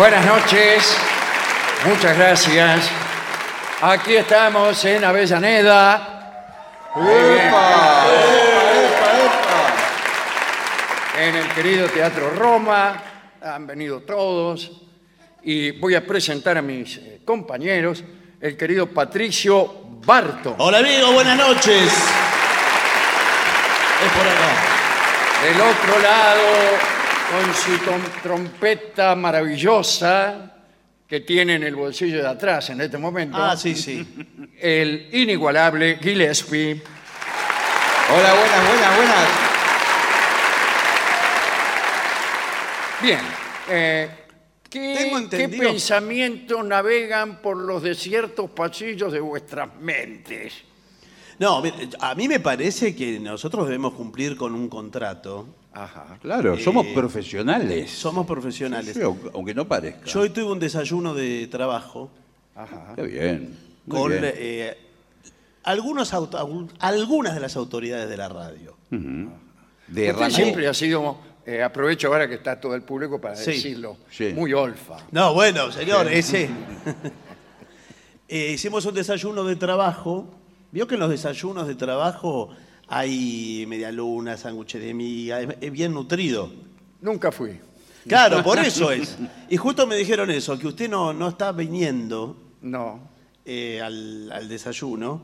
Buenas noches, muchas gracias. Aquí estamos en Avellaneda. En el querido Teatro Roma. Han venido todos. Y voy a presentar a mis eh, compañeros, el querido Patricio Barto. Hola amigo, buenas noches. Es por acá. Del otro lado, con su trompeta maravillosa que tiene en el bolsillo de atrás en este momento, Ah, sí, sí. el inigualable Gillespie. Hola, buenas, buenas, buenas. Bien, eh, ¿qué, Tengo qué pensamientos navegan por los desiertos pasillos de vuestras mentes? No, mire, a mí me parece que nosotros debemos cumplir con un contrato. Ajá. Claro, Eh, somos profesionales. Somos profesionales. Sí, aunque aunque no parezca. Yo hoy tuve un desayuno de trabajo Ajá. Qué bien. muy con bien. eh, algunos auto- algunas de las autoridades de la radio. de Usted Ramón. siempre ha sido, eh, aprovecho ahora que está todo el público para Sí, decirlo, sí. muy olfa. No, bueno, señor, ese. Eh, hicimos un desayuno de trabajo. Vio que en los desayunos de trabajo hay medialuna, sándwiches de miga, es, es bien nutrido. Nunca fui. Claro, por eso es. Y justo me dijeron eso, que usted no, no está viniendo No. eh, al, al desayuno.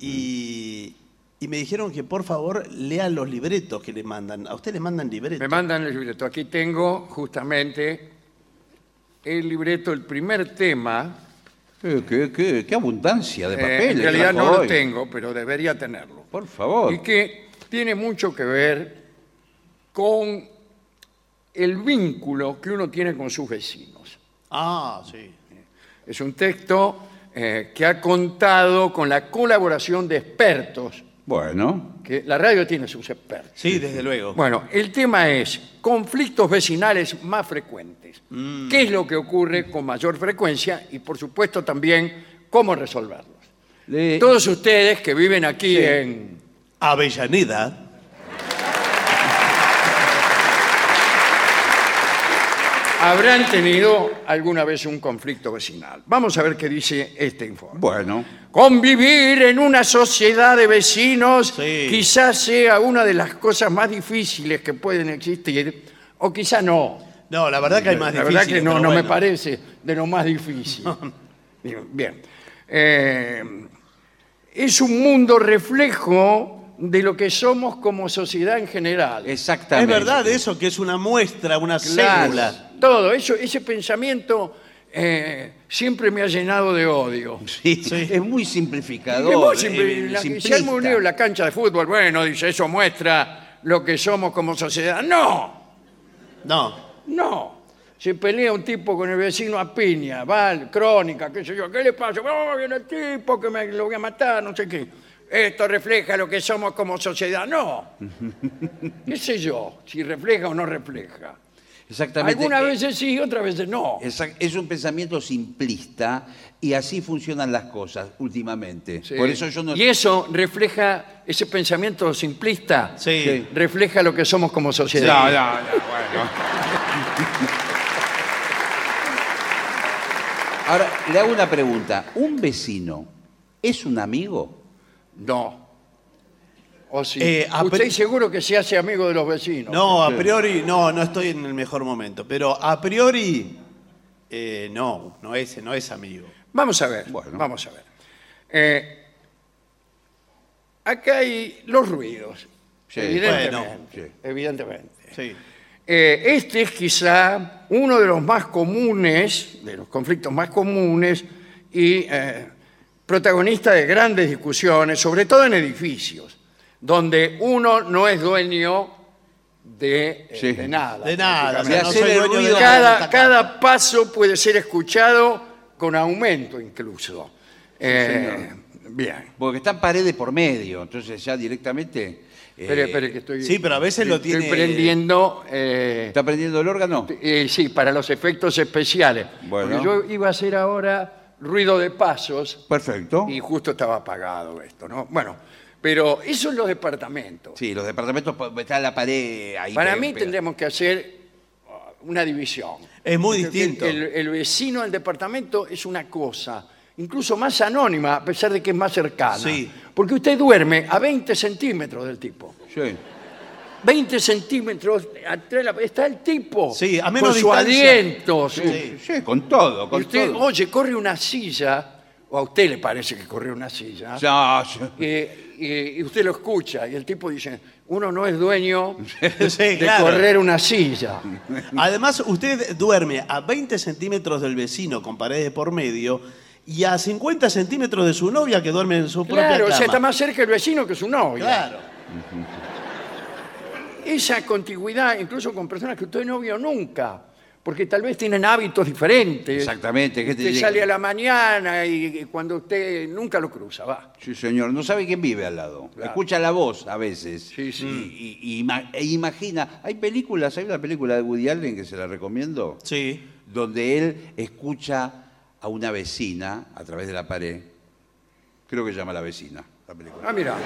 y, y me dijeron que por favor lea los libretos que le mandan. A usted le mandan libretos. Me mandan el libreto. Aquí tengo justamente el libreto, el primer tema. Qué, qué- qué- qué abundancia de Eh, papeles. en realidad trajo no lo hoy. tengo, pero debería tenerlo. Por favor. Y que tiene mucho que ver con el vínculo que uno tiene con sus vecinos. Ah, sí. Es un texto eh, que ha contado con la colaboración de expertos, Bueno, que la radio tiene sus expertos. Sí, desde luego. Bueno, el tema es conflictos vecinales más frecuentes. Mm. ¿Qué es lo que ocurre con mayor frecuencia? Y por supuesto también cómo resolverlos. le- Todos ustedes que viven aquí Sí. en Avellaneda. Habrán tenido alguna vez un conflicto vecinal. Vamos a ver qué dice este informe. bueno, Convivir en una sociedad de vecinos Sí. quizás sea una de las cosas más difíciles que pueden existir, o quizá no. No, la verdad que hay más La verdad que no, pero no me bueno. parece de lo más difícil. Bien. Bien. Eh, es un mundo reflejo de lo que somos como sociedad en general. Es exactamente. verdad eso, que es una muestra, una Claro, célula. Todo, eso, ese pensamiento eh, siempre me ha llenado de odio. Sí, es muy Es simplificador. muy simple, eh, la- simplista. se arma un lío en la cancha de fútbol, bueno, dice, eso muestra lo que somos como sociedad. No, No. no. Se pelea un tipo con el vecino a piña, va, crónica, qué sé yo, ¿qué le pasa? Oh, viene el tipo que me lo voy a matar, no sé qué. Esto refleja lo que somos como sociedad. No. ¿Qué sé yo? Si refleja o no refleja. Exactamente. Algunas veces sí, otras veces no. exact- Es un pensamiento simplista y así funcionan las cosas últimamente. Sí. Por eso yo no. Y eso refleja, ese pensamiento simplista, Sí. refleja lo que somos como sociedad. No, no, no, bueno. Ahora, le hago una pregunta. ¿Un vecino es un amigo? No. ¿O sí? Eh, a Usted pri- seguro que se hace amigo de los vecinos. No, a priori, no, no estoy en el mejor momento. Pero a priori, eh, no, no es, no es amigo. Vamos a ver, Bueno. vamos a ver. Eh, acá hay los ruidos, Sí, evidentemente. bueno, sí. evidentemente. Sí. Eh, este es quizá uno de los más comunes, de los conflictos más comunes y eh, protagonista de grandes discusiones, sobre todo en edificios, donde uno no es dueño de, eh, Sí. de nada. De nada, no soy el dueño de ruido- nada en cada, paso puede ser escuchado con aumento incluso. Eh, bien. Porque están paredes por medio, entonces ya directamente. eh, Espere, espere, que estoy, Sí, pero a veces lo estoy tiene- prendiendo... eh, ¿Está prendiendo el órgano? Eh, sí, para los efectos especiales. Bueno. Porque yo iba a hacer ahora ruido de pasos Perfecto. y justo estaba apagado esto, ¿no? Bueno, pero eso en los departamentos. Sí, los departamentos pues, está la pared ahí. para pe- mí pega. tendríamos que hacer uh, una división. Es muy distinto. El, el vecino del departamento es una cosa, incluso más anónima, a pesar de que es más cercana. Sí. Porque usted duerme a 20 centímetros del tipo. Sí. 20 centímetros atrás de la- está el tipo Sí, a menos con su distancia. aliento. su- Sí, sí, con todo, y con usted, todo. oye, corre una silla, o a usted le parece que corre una silla, Ya, ya. y, y- y usted lo escucha, y el tipo dice, uno no es dueño Sí, de claro. correr una silla. Además, usted duerme a 20 centímetros del vecino con paredes por medio y a 50 centímetros de su novia que duerme en su propia Claro, o cama. sea, está más cerca el vecino que su novia. Claro. Esa contigüidad, incluso con personas que usted no vio nunca, porque tal vez tienen hábitos diferentes. Exactamente. ¿qué te Usted sale a la mañana y, y cuando usted nunca lo cruza, va. Sí, señor. No sabe quién vive al lado. Escucha la voz a veces. Sí, sí. Y, y- y ima- e imagina. Hay películas, hay una película de Woody Allen que se la recomiendo, Sí. donde él escucha a una vecina a través de la pared. Creo que se llama La vecina, la película. Ah, mira,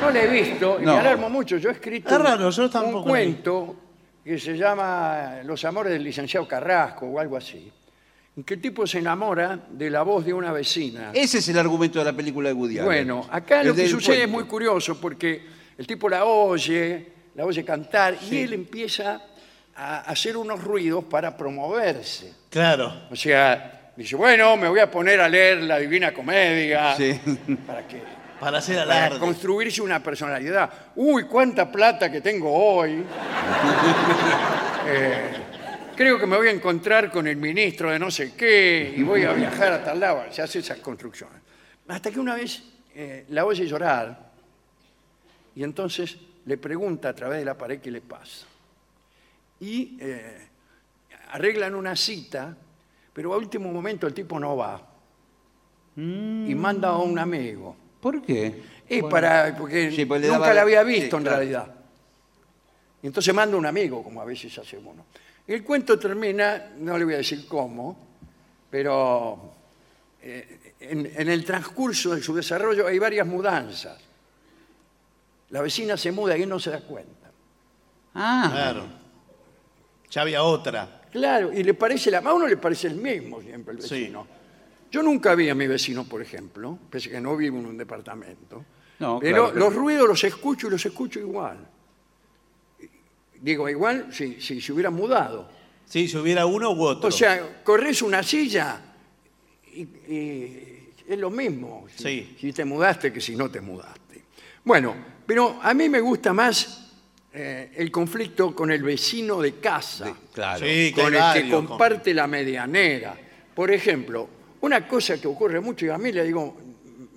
no le he visto y No. me alarmo mucho. Yo he escrito Es raro, yo un cuento que se llama Los amores del licenciado Carrasco o algo así, en que el tipo se enamora de la voz de una vecina. Ese es el argumento de la película de Woody Allen. Bueno, acá El lo que del sucede es muy curioso porque el tipo la oye, la oye cantar y él empieza a hacer unos ruidos para promoverse. Claro. O sea, dice, bueno, me voy a poner a leer la Divina Comedia Sí. para que Para hacer para alarde. construirse una personalidad. Uy, cuánta plata que tengo hoy. Eh, creo que me voy a encontrar con el ministro de no sé qué y voy a viajar a tal lado. Se hace esas construcciones. Hasta que una vez eh, la oye llorar y entonces le pregunta a través de la pared qué le pasa. Y eh, arreglan una cita, pero a último momento el tipo no va. Y manda a un amigo. ¿Por qué? Es para, porque Sí, pues le nunca daba- la había sí, visto en claro. realidad. Y entonces manda un amigo, como a veces hace uno. El cuento termina, no le voy a decir cómo, pero eh, en, en el transcurso de su desarrollo hay varias mudanzas. La vecina se muda y él no se da cuenta. Ah, Claro. Ya había otra. Claro, y le parece la, a uno le parece el mismo siempre el Sí. vecino. Yo nunca vi a mi vecino, por ejemplo, pese a que no vivo en un departamento. No, pero claro, los ruidos los escucho y los escucho igual. Digo, igual si, si se hubiera mudado. Sí, si hubiera uno u otro. O sea, corres una silla y, y es lo mismo si, Sí. si te mudaste que si no te mudaste. Bueno, pero a mí me gusta más eh, el conflicto con el vecino de casa claro. Sí, con el que comparte la medianera. Por ejemplo, una cosa que ocurre mucho y a mí le digo,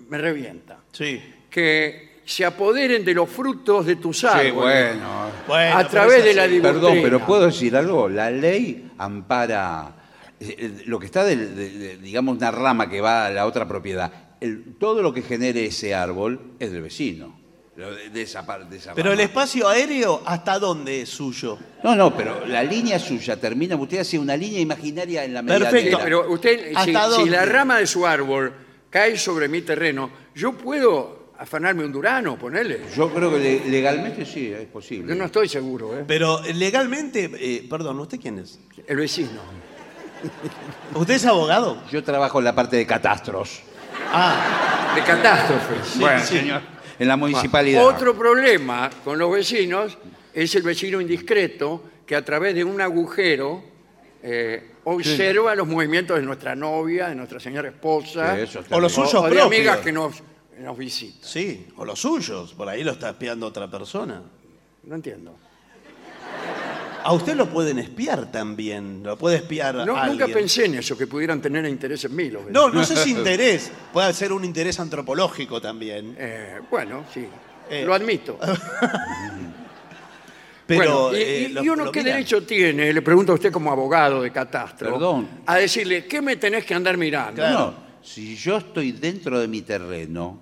me revienta, Sí. que se apoderen de los frutos de tus árboles Sí, bueno. Bueno, a pero través de la divorcina. Perdón, pero puedo decir algo. La ley ampara eh, eh, lo que está, del- de, de- digamos, una rama que va a la otra propiedad. El- todo lo que genere ese árbol es del vecino. Lo de, de esa par- de esa Pero el espacio aéreo, ¿hasta dónde es suyo? No, no, pero la línea suya termina. Usted hace una línea imaginaria en la Perfecto, medianera. Sí, pero usted, si, ¿Hasta si dónde? la rama de su árbol cae sobre mi terreno, yo puedo afanarme un durano, ponerle. Yo creo que le- legalmente sí, es posible. Yo no estoy seguro, ¿eh? Pero legalmente, eh, perdón, ¿usted quién es? El vecino. ¿Usted es abogado? Yo trabajo en la parte de catastros. Ah, De catástrofes. bueno, sí. señor. En la municipalidad. Otro problema con los vecinos es el vecino indiscreto que a través de un agujero eh, observa los movimientos de nuestra novia, de nuestra señora esposa, Sí, eso está O los bien. suyos o de propios. amigas que nos, nos visitan. sí, o los suyos, por ahí lo está espiando otra persona. No entiendo. A usted lo pueden espiar también, lo puede espiar No, a nunca alguien. pensé en eso, que pudieran tener interés en mí los No, no sé si interés, puede ser un interés antropológico también. Eh, bueno, sí, Eh. lo admito. Pero Bueno, y, eh, y- lo- y uno lo qué miran. derecho tiene, le pregunto a usted como abogado de catastro, Perdón. a decirle, ¿qué me tenés que andar mirando? Claro. No, si yo estoy dentro de mi terreno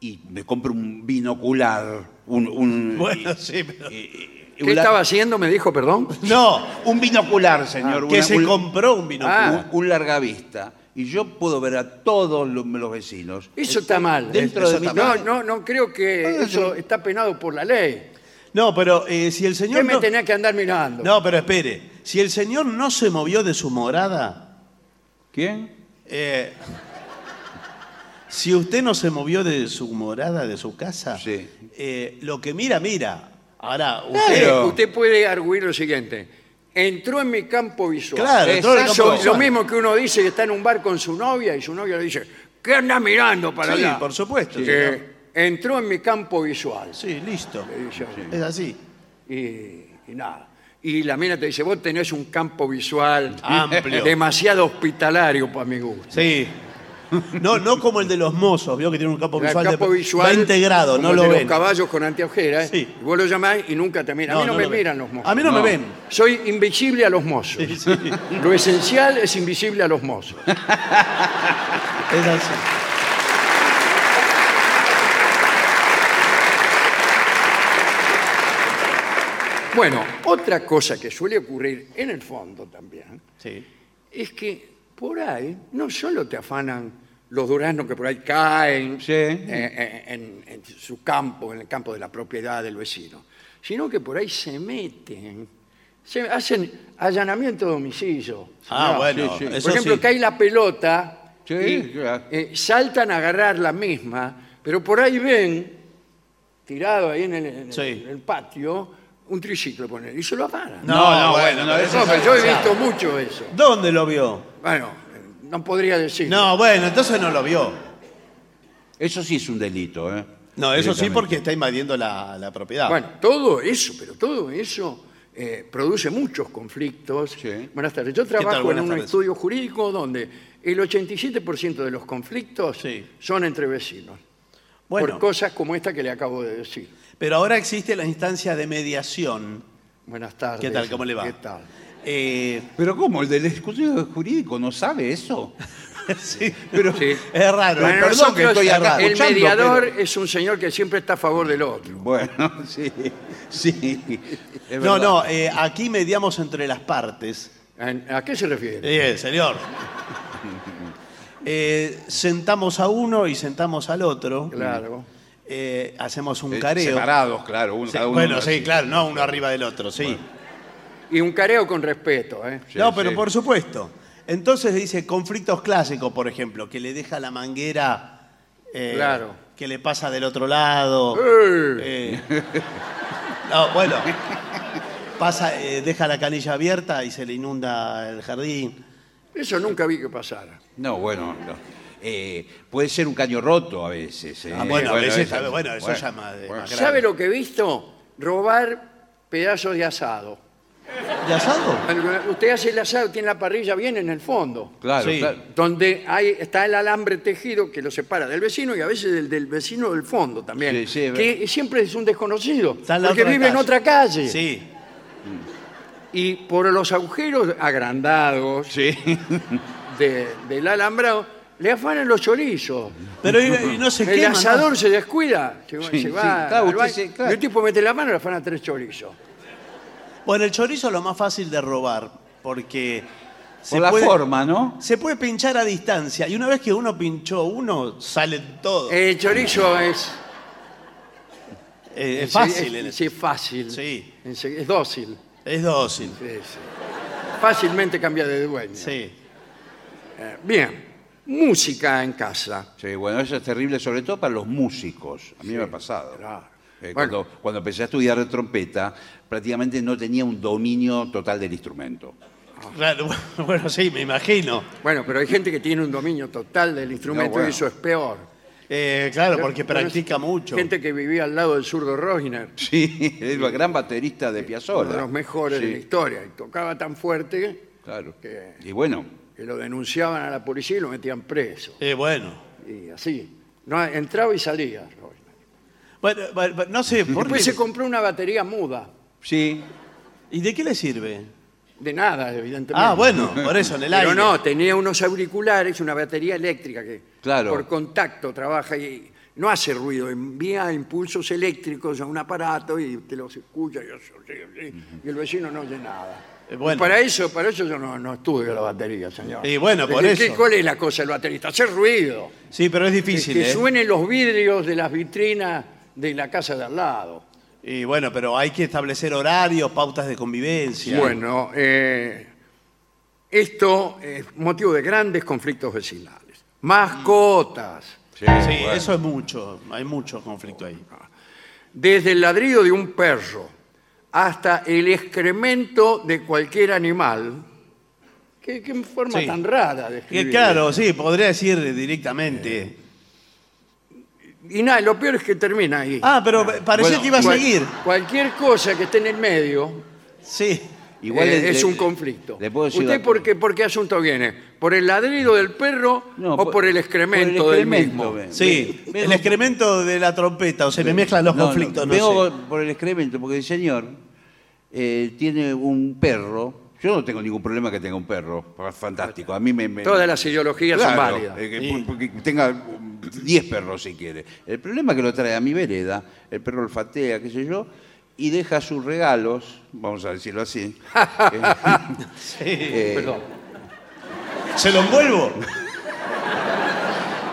y me compro un binocular, un, un- Bueno, y- sí, pero- y- y- ¿Qué la- estaba haciendo? Me dijo, perdón. No, un binocular, señor. que una- se un, compró un binóculo. un- un largavista. Y yo puedo ver a todos los, los vecinos. Eso está mal. Dentro de mi No, no, no creo que eso está penado por la ley. No, pero eh, si el ¿Qué señor me no... tenía que andar mirando? No, pero espere. si el señor no se movió de su morada, ¿Quién? eh, si usted no se movió de su morada, de su casa, Sí. eh, lo que mira, mira. Ahora, usted... Pero- usted puede arguir lo siguiente. Entró en mi campo visual. Claro, entró en el Eso, campo visual. Lo mismo que uno dice que está en un bar con su novia y su novia le dice, ¿qué anda mirando para Sí, allá? por supuesto. Que entró en mi campo visual. Sí, listo. le dice. Es así. Y, y nada. Y la mina te dice, vos tenés un campo visual Amplio. demasiado hospitalario para mi gusto. Sí. No, no como el de los mozos, vio que tiene un campo El visual, campo de visual 20 grados, como no el lo de ven. los caballos con anteojeras. Sí. Y vos lo llamás y nunca te miran. a mí No, me lo ven. miran los mozos. A mí no, me ven. Soy invisible a los mozos. Sí, sí. Lo esencial es invisible a los mozos. Es así. Bueno, otra cosa que suele ocurrir en el fondo también Sí. es que por ahí no solo te afanan los duraznos que por ahí caen Sí. eh, eh, en, en su campo, en el campo de la propiedad del vecino, sino que por ahí se meten, se hacen allanamiento de domicilio. Ah, señor. bueno, sí, sí. eso Por ejemplo, sí. cae la pelota Sí, y claro. eh, saltan a agarrar la misma, pero por ahí ven, tirado ahí en el, en el- Sí. en el patio, un triciclo poner y se lo afanan. No, No, no, bueno, no, eso No, es pero yo he visto mucho eso. ¿Dónde lo vio? Bueno, no podría decir. No, bueno, entonces no lo vio. Eso sí es un delito, ¿eh? No, eso sí porque está invadiendo la, la propiedad. Bueno, todo eso, pero todo eso eh, produce muchos conflictos. Sí. Buenas tardes. Yo tal? trabajo en Buenas un tardes. estudio jurídico donde el 87% de los conflictos Sí. son entre vecinos. Bueno. Por cosas como esta que le acabo de decir. Pero ahora existe la instancia de mediación. Buenas tardes. ¿Qué tal? ¿Cómo le va? ¿Qué tal? Eh, Pero ¿cómo? ¿El del estudio jurídico no sabe eso? sí, Pero Sí. es raro. Bueno, perdón nosotros, que estoy acá el escuchando, mediador pero- es un señor que siempre está a favor del otro. Bueno, sí, sí. es No, verdad. no, eh, aquí mediamos entre las partes. ¿A qué se refiere? Bien, señor. Eh, sentamos a uno y sentamos al otro. Claro. Eh, hacemos un Eh, careo. Separados, claro. Uno, Sí, cada uno bueno, así. sí, claro, no uno arriba del otro, sí. Y un careo con respeto, ¿eh? Sí, no, pero sí. por supuesto. Entonces dice conflictos clásicos, por ejemplo, que le deja la manguera eh, Claro. que le pasa del otro lado. ¡Eh! No, bueno, pasa, eh, deja la canilla abierta y se le inunda el jardín. Eso nunca vi que pasara. No, bueno, no. Eh, puede ser un caño roto a veces. eh. Ah, bueno, a veces, eso- bueno, eso ya más de- más grave. ¿Sabe lo que he visto? Robar pedazos de asado. ¿De asado? Usted hace el asado, tiene la parrilla bien en el fondo, Claro, Sí. claro. donde hay, está el alambre tejido que lo separa del vecino y a veces del, del vecino del fondo también, Sí, sí, es que siempre es un desconocido, Está en la porque otra vive en calle. otra calle. Sí. Y por los agujeros agrandados Sí. de- del alambrado, le afanan los chorizos. Pero y, y no se El asador se descuida, se, va- Sí, se sí, va claro, al usted baño, se- claro. y el tipo mete la mano y le afana tres chorizos. Bueno, el chorizo es lo más fácil de robar, porque Por la forma, ¿no? se puede pinchar a distancia. Y una vez que uno pinchó uno, salen todos. El chorizo es, Eh, es fácil. Es, es fácil. Sí. Es, es dócil. Es dócil. Sí, sí. Fácilmente cambia de dueño. Sí. Eh, bien, música en casa. Sí, bueno, eso es terrible, sobre todo para los músicos. A mí me ha pasado. claro. Eh, Bueno. cuando, cuando empecé a estudiar trompeta, prácticamente no tenía un dominio total del instrumento. Claro, bueno, sí, me imagino. Bueno, pero hay gente que tiene un dominio total del instrumento No, bueno. y eso es peor. Eh, claro, porque practica mucho. Gente que vivía al lado del zurdo Rosner, Sí, es el gran baterista de Piazzolla. uno de los mejores Sí, de la historia, y tocaba tan fuerte Claro. que, Y bueno, que lo denunciaban a la policía y lo metían preso. Eh, bueno. Y así. No, entraba y salía. Bueno, no sé, ¿por Después qué? se compró una batería muda. sí, ¿Y de qué le sirve? De nada, evidentemente. Ah, bueno, por eso, en el Pero aire. no, tenía unos auriculares, una batería eléctrica que Claro. por contacto trabaja y no hace ruido, envía impulsos eléctricos a un aparato y te los escucha y, eso, sí, sí, y el vecino no oye nada. Eh, bueno. Y para eso, para eso yo no, no estudio la batería, señor. Y bueno, por ¿Qué- eso. ¿Cuál es la cosa del baterista? Hacer ruido. Sí, pero es difícil, que ¿eh? suenen los vidrios de las vitrinas de la casa de al lado. Y bueno, pero hay que establecer horarios, pautas de convivencia. Bueno, eh, esto es motivo de grandes conflictos vecinales. Mascotas. Sí, Sí, bueno. eso es mucho. Hay mucho conflicto ahí. Desde el ladrido de un perro hasta el excremento de cualquier animal. Qué, qué forma Sí. tan rara de Que escribir. claro, sí, podría decir directamente. Y nada, lo peor es que termina ahí. Ah, pero parecía Bueno, que iba a Cual- seguir. Cualquier cosa que esté en el medio Sí. Igual eh, le- es le- un conflicto. le puedo decir ¿Usted por qué, por qué asunto viene? ¿Por el ladrido del perro No, o por, el excremento, por el del excremento, mismo? ven. Sí, Vengo- el excremento de la trompeta, o se me mezclan los No, no, conflictos, no, vengo sé. por el excremento, porque el señor eh, tiene un perro. Yo no tengo ningún problema que tenga un perro. Fantástico. A mí me. me- Todas las ideologías son Claro, válidas. eh, que, tenga um, 10 perros si quiere. El problema es que lo trae a mi vereda, el perro olfatea, qué sé yo, y deja sus regalos, vamos a decirlo así. eh, Perdón. ¿Se lo envuelvo?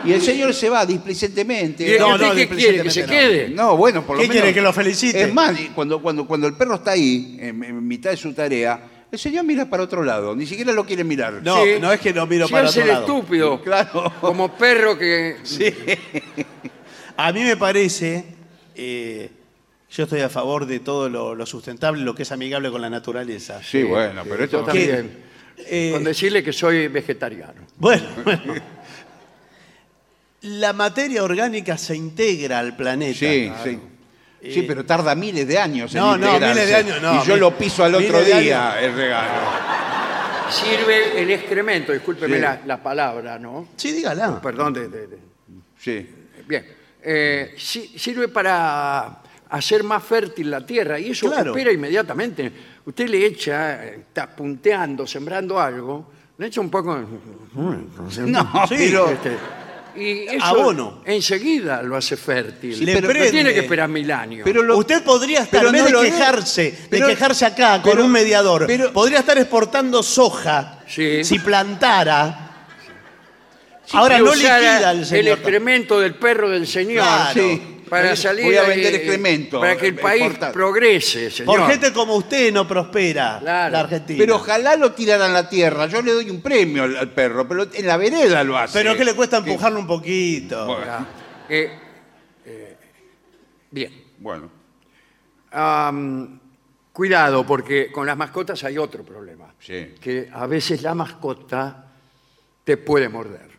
y el señor se va displicentemente. ¿Y No, usted no, qué quiere? ¿Que se quede? No, bueno, por lo ¿Qué menos. quiere, que lo felicite? Es más, y cuando, cuando, cuando el perro está ahí, en, en mitad de su tarea, el señor mira para otro lado, ni siquiera lo quiere mirar. No, no es que no miro Se para hace otro el lado. estúpido. Claro. Como perro que... A mí me parece, eh, yo estoy a favor de todo lo, lo sustentable, lo que es amigable con la naturaleza. Sí, bueno, pero esto Yo también. Eh, Con decirle que soy vegetariano. Bueno, bueno. La materia orgánica se integra al planeta. Sí, sí. Sí, pero tarda miles de años en No, no, miles de años no. Y yo lo piso al otro día, el regalo. Sirve el excremento, discúlpeme Sí. la, la palabra, ¿no? Sí, dígala. Perdón, de- de- de- Sí. bien. Eh, si- sirve para hacer más fértil la tierra y eso Claro. opera inmediatamente. Usted le echa, eh, está punteando, sembrando algo, le echa un poco... No, Sí, pero. Este, y eso Abono. enseguida lo hace fértil. Le Pero no prende. tiene que esperar mil años. Pero lo- Usted podría estar, pero en vez no de lo es. quejarse, Pero- de quejarse acá con pero- un mediador, pero- podría estar exportando soja Sí. si plantara. Ahora Y no usara liquida el señor. excremento del perro del señor Claro. Sí. Para Voy- salir voy a eh, vender excremento, para que el país exportar. progrese señor. Por gente como usted no prospera Claro. la Argentina. Pero ojalá lo tiraran a la tierra. Yo le doy un premio al, al perro, pero en la vereda lo hace. Pero ¿qué le cuesta empujarlo un poquito? Bueno. Eh, eh, bien Bueno. Am, cuidado porque con las mascotas hay otro problema Sí. que a veces la mascota te puede morder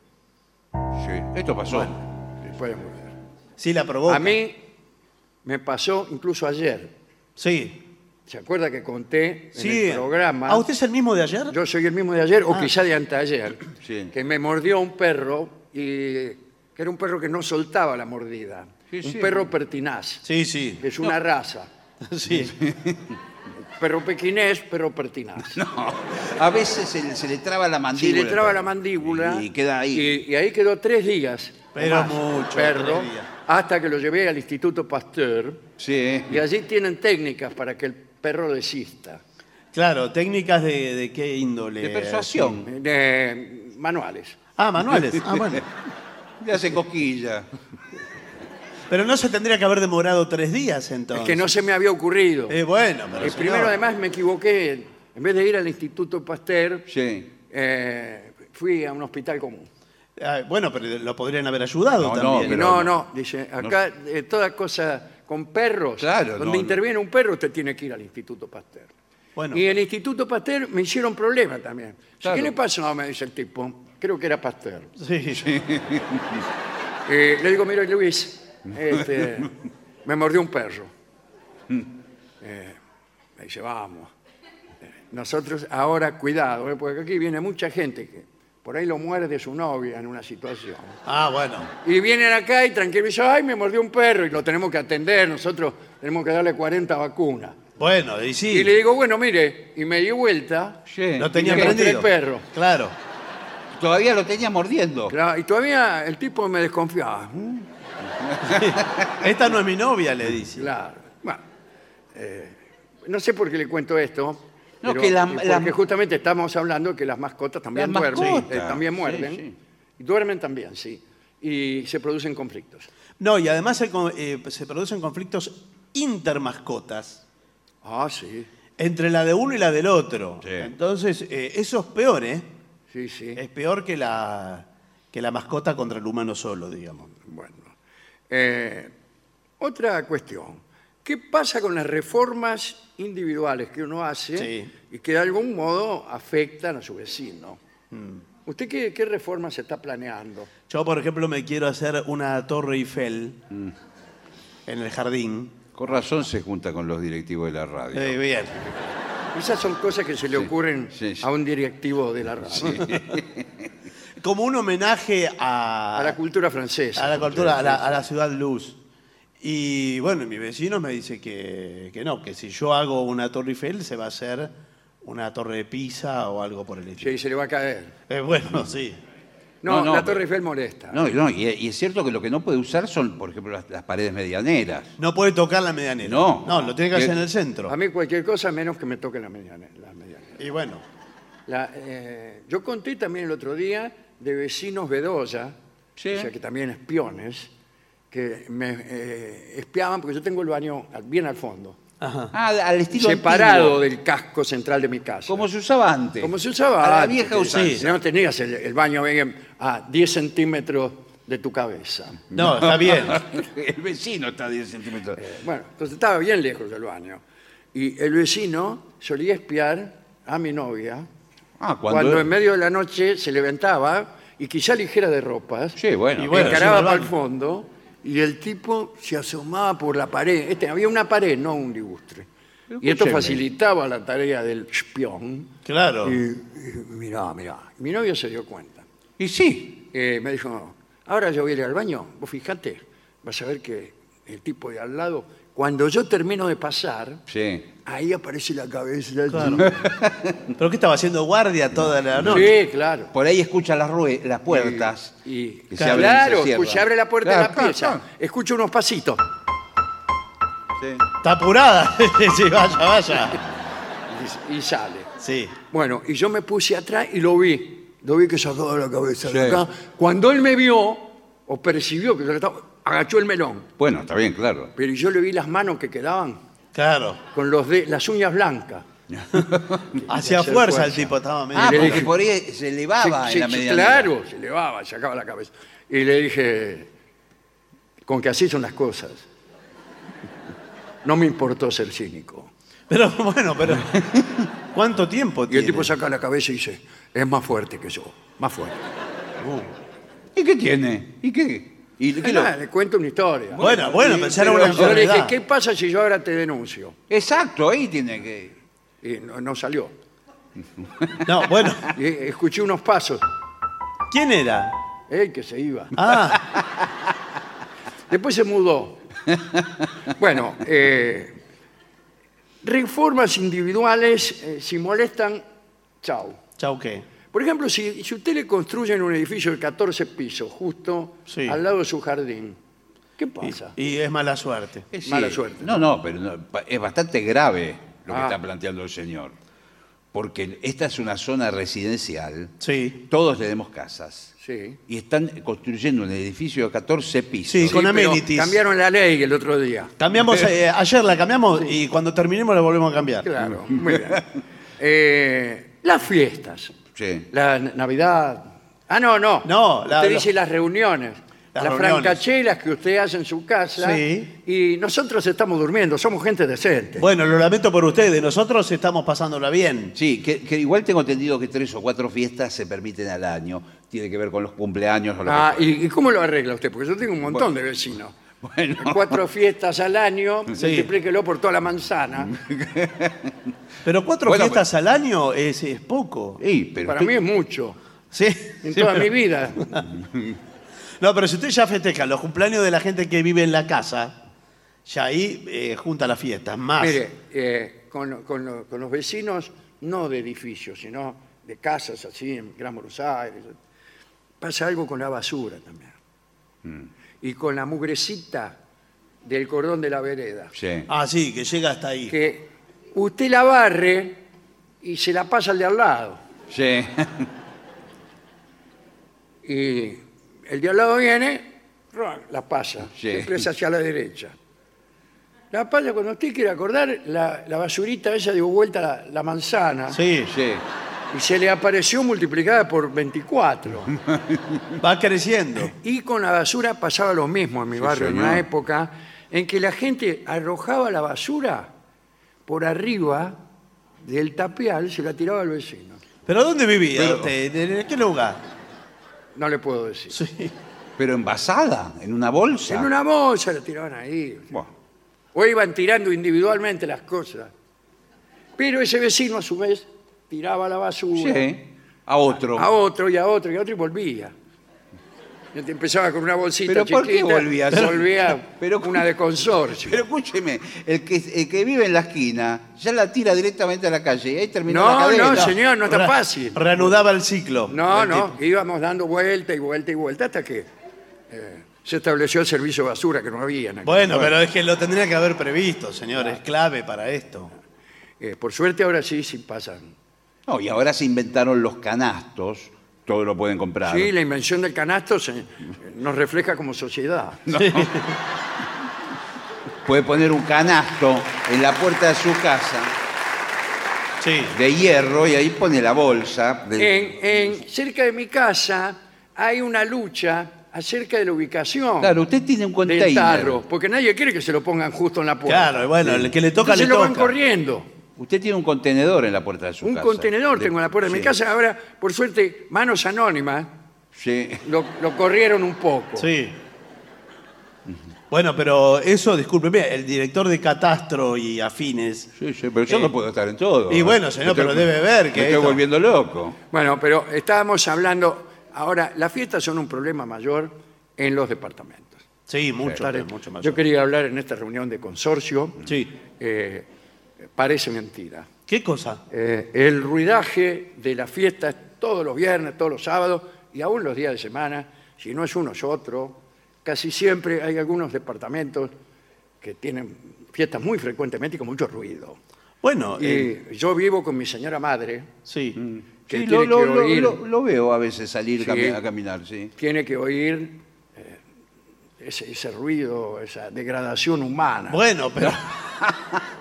Sí. Esto pasó. te puede morder Sí, la provoca. a mí me pasó incluso ayer Sí. ¿Se acuerda que conté en Sí. el programa? ¿A usted es el mismo de ayer? Yo soy el mismo de ayer, o Ah. quizá de anteayer, Sí. que me mordió un perro y que era un perro que no soltaba la mordida. Sí, un sí. perro pertinaz, Sí, sí. que es una raza. Sí. Perro pequinés, perro pertinaz. No. A veces se, le- se le traba la Si mandíbula. le traba la mandíbula. Y queda ahí. Y, y ahí quedó tres días. Pero más, mucho, Perro, tres días. Hasta que lo llevé al Instituto Pasteur. Sí. Y allí tienen técnicas para que el perro desista. Claro, técnicas de, de qué índole. De persuasión. De- manuales. Ah, manuales. Ah, bueno. Le hace cosquilla. Pero no se tendría que haber demorado tres días entonces. Es que no se me había ocurrido. Eh, bueno, pero Eh, señor. primero, además, me equivoqué. En vez de ir al Instituto Pasteur, Sí. eh, fui a un hospital común. Ah, bueno, pero lo podrían haber ayudado No, no, también. pero- no, no, dice, acá eh, toda cosa con perros, Claro, donde no, no. interviene un perro, usted tiene que ir al Instituto Pasteur. Bueno, Y el Instituto Pasteur me hicieron problema también. Claro. ¿Qué le pasó? Me dice el tipo. Creo que era Pasteur. sí. Eh, le digo, mira, Luis, este, me mordió un perro. Eh, me dice, vamos. Eh, Nosotros ahora, cuidado, eh, porque aquí viene mucha gente que por ahí lo muerde su novia en una situación. Ah, bueno. Y vienen acá y tranquilo, y dicen, ay, me mordió un perro y lo tenemos que atender, nosotros tenemos que darle 40 vacunas. Bueno, y sí. Y le digo, bueno, mire, y me di vuelta, Sí. Lo tenía y prendido. el perro. Claro. Todavía lo tenía mordiendo. claro, y todavía el tipo me desconfiaba. ¿Mm? Esta no es mi novia, le dice. Claro. Bueno, eh, no sé por qué le cuento esto. No, pero- que la- porque la- justamente estamos hablando que las mascotas también Las duermen. mascotas, eh, también sí, muerden. sí. Y duermen también, sí. Y se producen conflictos. No, y además eh, se producen conflictos intermascotas Ah, sí, entre la de uno y la del otro. Sí. Entonces, eh, eso es peor, ¿eh? sí, sí. Es peor que la, que la mascota contra el humano solo, digamos. Bueno. Eh, otra cuestión. ¿Qué pasa con las reformas individuales que uno hace Sí. y que de algún modo afectan a su vecino? Mm. ¿Usted qué, qué reforma se está planeando? Yo, por ejemplo, me quiero hacer una torre Eiffel en el jardín. Con razón se junta con los directivos de la radio. Eh, bien. Esas son cosas que se le ocurren sí, sí. a un directivo de la radio. Como un homenaje a, A la cultura francesa. a la cultura, a la, a la ciudad luz. Y bueno, mi vecino me dice que, que no, que si yo hago una torre Eiffel se va a hacer una torre de Pisa o algo por el estilo. Sí, se le va a caer. Eh, bueno, sí. No, No, no, la Torre Eiffel molesta. No, no, y, y es cierto que lo que no puede usar son, por ejemplo, las, las paredes medianeras. No puede tocar la medianera. No. No, lo tiene que hacer Que- en el centro. A mí cualquier cosa menos que me toque la mediana. La mediana. Y bueno, La, eh, yo conté también el otro día de vecinos Bedoya, Sí. o sea que también espiones, que me eh, espiaban porque yo tengo el baño bien al fondo, ajá. Ah, al estilo separado antiguo, del casco central de mi casa. como se usaba antes. Como se usaba A la antes, vieja usanza. No tenías el, el baño bien a 10 centímetros de tu cabeza. No, está bien. El vecino está a 10 centímetros. Bueno, entonces estaba bien lejos del baño. Y el vecino solía espiar a mi novia Ah, cuando, cuando... en medio de la noche se levantaba y quizá ligera de ropas, Sí, bueno. Y bueno, encaraba para el baño. fondo y el tipo se asomaba por la pared. Este, había una pared, no un ligustre. Y esto Escúcheme. facilitaba la tarea del espión. Claro. Y, y mirá, mirá. Mi novia se dio cuenta. Y sí. Eh, me dijo, ahora yo voy a ir al baño, vos fijate, vas a ver que el tipo de al lado, cuando yo termino de pasar, Sí. ahí aparece la cabeza. Claro. ¿Pero qué estaba haciendo guardia toda la noche? Sí, claro. Por ahí escucha las, rue- las puertas. Y, que se abren y claro, se cierran. escucha, abre la puerta Claro, de la claro, pieza, claro. escucha unos pasitos Sí. Está apurada. sí, vaya, vaya. y, y sale. Sí. Bueno, y yo me puse atrás y lo vi. Lo vi que sacaba la cabeza de Sí. acá. Cuando él me vio, o percibió que yo le estaba, agachó el melón. Bueno, está bien, claro. Pero yo le vi las manos que quedaban Claro. con los de, las uñas blancas. Hacía hacer fuerza, fuerza. el tipo, estaba medio. Ah, le porque dije- por ahí se elevaba en la. Claro, se elevaba, sacaba la cabeza. Y le dije, con que así son las cosas. No me importó ser cínico. Pero bueno, pero. ¿Cuánto tiempo Y tiene? el tipo saca la cabeza y dice, es más fuerte que yo, más fuerte. ¿Y qué tiene? ¿Y qué? ¿Y qué Y lo- nada, le cuento una historia. Bueno, bueno, Pero una yo le dije, enfermedad. ¿qué pasa si yo ahora te denuncio? Exacto, ahí tiene que... Y no, no salió. No, bueno. Y escuché unos pasos, ¿Quién era? él que se iba. Ah, Después se mudó. Bueno, eh, reformas individuales, eh, si molestan, chau. chau, ¿qué? Por ejemplo, si, si usted le construye un edificio de 14 pisos justo Sí. al lado de su jardín, ¿qué pasa? Y es mala suerte. Eh, sí. Mala suerte. No, no, pero no, pa- es bastante grave lo que Ah. está planteando el señor. Porque esta es una zona residencial, Sí. todos tenemos casas. Sí. Y están construyendo un edificio de 14 pisos. Sí, con pero amenities. Cambiaron la ley el otro día. Cambiamos, eh, ayer la cambiamos y cuando terminemos la volvemos a cambiar. Claro, muy bien. Eh, las fiestas, Sí. la N- Navidad. Ah, no, no. No, la- usted la- dice las reuniones. Las Las, reuniones. francachelas que usted hace en su casa. Sí. Y nosotros estamos durmiendo, somos gente decente. Bueno, lo lamento por ustedes, nosotros estamos pasándola bien. Sí, que, que igual tengo entendido que tres o cuatro fiestas se permiten al año. Tiene que ver con los cumpleaños o lo Ah, que ¿y, y cómo lo arregla usted? Porque yo tengo un montón de vecinos. Bueno. Cuatro fiestas al año, Sí. multiplíquelo por toda la manzana. Pero cuatro Bueno, fiestas al año es, es poco. Sí, pero Para usted- mí es mucho. Sí. En sí, toda pero- mi vida. No, pero si usted ya festeja los cumpleaños de la gente que vive en la casa, ya ahí eh, junta las fiestas, más. Mire, eh, con, con lo- con los vecinos, no de edificios, sino de casas así en Gran Buenos Aires, pasa algo con la basura también. Mm. Y con la mugrecita del cordón de la vereda. Sí. Ah, sí, que llega hasta ahí. Que usted la barre y se la pasa al de al lado. Sí. Y el de al lado viene, la pasa. Sí. Siempre es hacia la derecha. La palla, cuando usted quiere acordar, la, la basurita ella dio vuelta la, la manzana Sí, Sí. y se le apareció multiplicada por 24. va creciendo. Y con la basura pasaba lo mismo en mi barrio, en señor. una época en que la gente arrojaba la basura por arriba del tapial, se la tiraba al vecino. ¿Pero dónde vivía Pero- usted? ¿En qué lugar? No le puedo decir. Sí. Pero envasada, en una bolsa. En una bolsa la tiraban ahí. Buah. O iban tirando individualmente las cosas. Pero ese vecino, a su vez, tiraba la basura Sí. A otro. a otro y a otro y a otro y volvía. Te empezaba con una bolsita ¿Pero por qué chiquita, volvía? volvía Pero- una de consorcio. Pero escúcheme, el que, el que vive en la esquina ya la tira directamente a la calle y ahí terminó No, la cadena. no, señor, no está Re- fácil. Reanudaba el ciclo. No, no, tipo. íbamos dando vuelta y vuelta y vuelta hasta que eh, se estableció el servicio de basura que no había. en aquel Bueno, momento. pero es que lo tendría que haber previsto, señor. Es clave para esto. Eh, por suerte ahora sí, sí pasan. No, y ahora se inventaron los canastos, todo lo pueden comprar. Sí, la invención del canasto se- nos refleja como sociedad. Puede poner un canasto en la puerta de su casa Sí. de hierro y ahí pone la bolsa. de- En, en- cerca de mi casa hay una lucha acerca de la ubicación Claro, usted tiene un del container. tarro, porque nadie quiere que se lo pongan justo en la puerta. Claro, bueno, el que le toca Entonces le lo van corriendo. Usted tiene un contenedor en la puerta de su Un casa. contenedor De- tengo en la puerta de mi sí, casa. Ahora, por suerte, manos anónimas Sí. lo, lo corrieron un poco. Sí. Bueno, pero eso, discúlpeme, el director de Catastro y Afines. Sí, sí, pero yo Eh, no puedo estar en todo. y bueno, señor, Me pero debe ver que Me estoy esto- volviendo loco. Bueno, pero estábamos hablando. Ahora, las fiestas son un problema mayor en los departamentos. Sí, mucho, más. Yo quería hablar en esta reunión de consorcio. Sí. eh, parece mentira. ¿Qué cosa? Eh, el ruidaje de las fiestas todos los viernes, todos los sábados y aún los días de semana, si no es uno es otro, casi siempre hay algunos departamentos que tienen fiestas muy frecuentemente y con mucho ruido. Bueno, Y eh, yo vivo con mi señora madre, sí. que Sí, tiene lo, que lo- lo- oír, lo- lo veo a veces salir Sí. cami- a caminar, sí. tiene que oír eh, ese, ese ruido, esa degradación humana. Bueno, pero.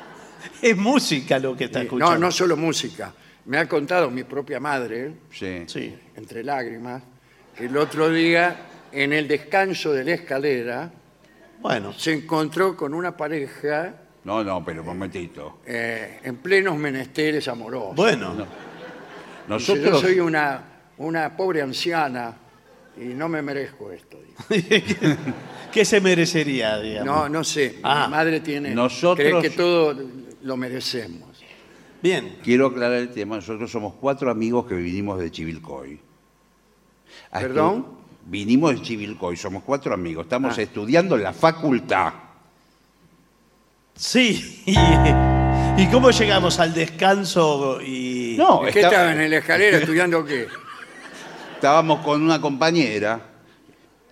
es música lo que está Y- escuchando. no, no solo música. Me ha contado mi propia madre, Sí. Sí. entre lágrimas, que el otro día, en el descanso de la escalera, Bueno, se encontró con una pareja No, no, pero un momentito. eh, en plenos menesteres amorosos. bueno. Dice, Nosotros, Yo soy una, una pobre anciana y no me merezco esto. ¿Qué se merecería, digamos? No, no sé. Ah, Mi madre tiene, nosotros- cree que todo lo merecemos. Bien. quiero aclarar el tema, nosotros somos cuatro amigos que vinimos de Chivilcoy. ¿Perdón? Vinimos de Chivilcoy, somos cuatro amigos, estamos Ah. estudiando en la facultad. Sí. ¿Y, cómo llegamos al descanso y. No, ¿Qué está- estaban en la escalera estudiando qué? estábamos con una compañera,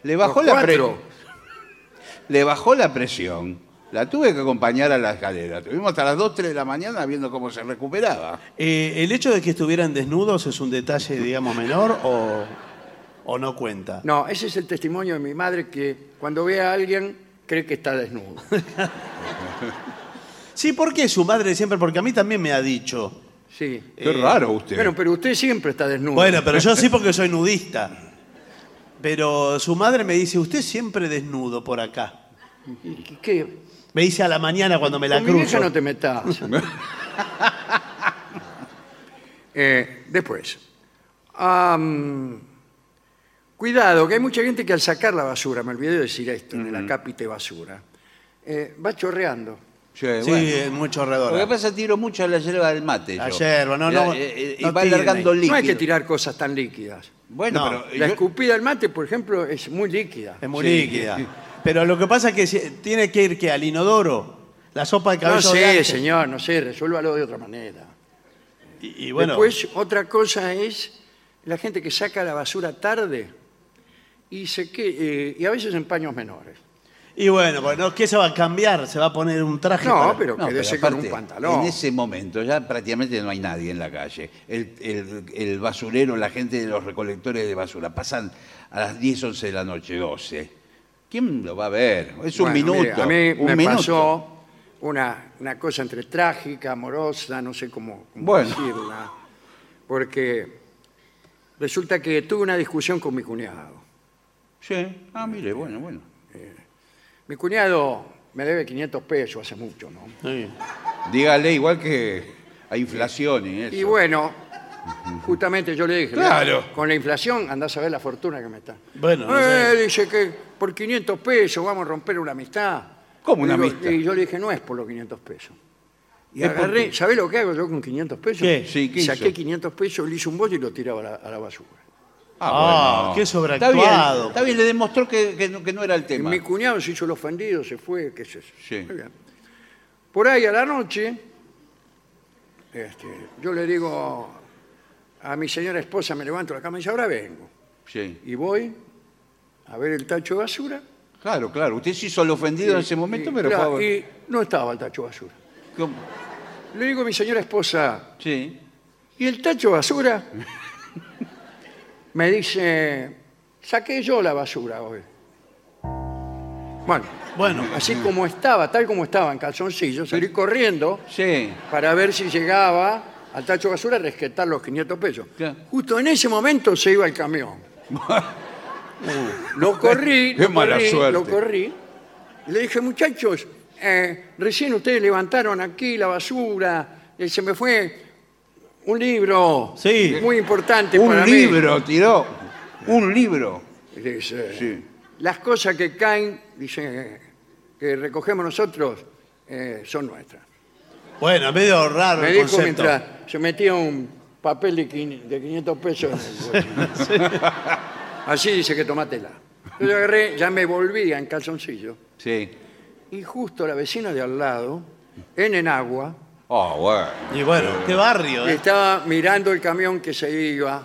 le bajó, Los la cuatro. le bajó la presión, la tuve que acompañar a la escalera, estuvimos hasta las 2, 3 de la mañana viendo cómo se recuperaba. Eh, ¿El hecho de que estuvieran desnudos es un detalle, digamos, menor o, o no cuenta? No, ese es el testimonio de mi madre que cuando ve a alguien cree que está desnudo. Sí, ¿por qué su madre siempre? Porque a mí también me ha dicho. Sí. Qué raro usted. Bueno, pero usted siempre está desnudo. Bueno, pero yo sí porque soy nudista. Pero su madre me dice, usted siempre desnudo por acá. ¿Y qué? Me dice a la mañana cuando me la Con mi vieja cruzo. no te metas. Eh, después. Am, cuidado, que hay mucha gente que al sacar la basura, me olvidé de decir esto, en la cápite basura, eh, va chorreando. Sí, Sí, bueno. es muy Lo que pasa es que tiro mucho a la yerba del mate. La yerba, no, no, Eh, eh, y no va tiren alargando ahí. líquido. No hay que tirar cosas tan líquidas. Bueno, No, pero La yo- escupida al mate, por ejemplo, es muy líquida. Es muy Sí. líquida. Pero lo que pasa es que tiene que ir que al inodoro. La sopa de No cabello de sé, señor, no sé, resuélvalo de otra manera. Y, y bueno, Después, otra cosa es la gente que saca la basura tarde y, se que, eh, y a veces en paños menores. y bueno, bueno, ¿qué se va a cambiar? ¿Se va a poner un traje? No, para- pero No, quédese pero con un pantalón. En ese momento ya prácticamente no hay nadie en la calle. El, el- el basurero, la gente de los recolectores de basura pasan a las 10, 11 de la noche, 12. ¿Quién lo va a ver? Es un Bueno, minuto. mire, a mí un me minuto. pasó una, una cosa entre trágica, amorosa, no sé cómo, cómo Bueno. decirla, porque resulta que tuve una discusión con mi cuñado. Sí. Ah, mire, bueno, bueno. Mi cuñado me debe 500 pesos hace mucho, ¿no? Sí. Dígale igual que hay inflación y eso. Y bueno, justamente yo le dije, Claro. "Mira, con la inflación andás a ver la fortuna que me está. Bueno, no Eh, sé. dice que por 500 pesos vamos a romper una amistad. ¿Cómo una Digo, amistad? Y yo le dije, no es por los 500 pesos. Y Es por agarré, qué. ¿sabés lo que hago yo con 500 pesos? ¿Qué? Sí, ¿qué Saqué hizo? 500 pesos, le hice un bollo y lo tiraba a la, a la basura. Ah, qué Está sobreactuado. bien, está bien, le demostró que, que no, que no era el Y tema. mi cuñado se hizo el ofendido, se fue, qué sé yo. Sí. Muy bien. Por ahí a la noche, este, yo le digo a mi señora esposa, me levanto de la cama y dice, ahora vengo. Sí. Y voy a ver el tacho de basura. Claro, claro. Usted se hizo el ofendido en ese momento, y, pero claro, fue a ver. y no estaba el tacho de basura. ¿Cómo? Le digo a mi señora esposa, Sí. ¿y el tacho de basura? Me dice, saqué yo la basura hoy. Bueno, Bueno, así como estaba, tal como estaba en calzoncillo, salí corriendo Sí. para ver si llegaba al tacho de basura a rescatar los 500 pesos. Claro. Justo en ese momento se iba el camión. Lo corrí, Qué lo mala corrí, suerte. lo corrí. Y le dije, muchachos, eh, recién ustedes levantaron aquí la basura, y se me fue un libro Sí. muy importante Un para mí. libro, tiró. Un libro. Y dice, Sí. las cosas que caen, dice, que recogemos nosotros, eh, son nuestras. bueno, medio raro Me el dijo concepto. mientras se metía un papel de, quin- de 500 pesos en el bolsillo. Así dice que tomátela. Yo le agarré, ya me volvía en calzoncillo. Sí. Y justo la vecina de al lado, en Enagua, Oh, bueno. Y bueno, qué barrio, ¿eh? estaba mirando el camión que se iba,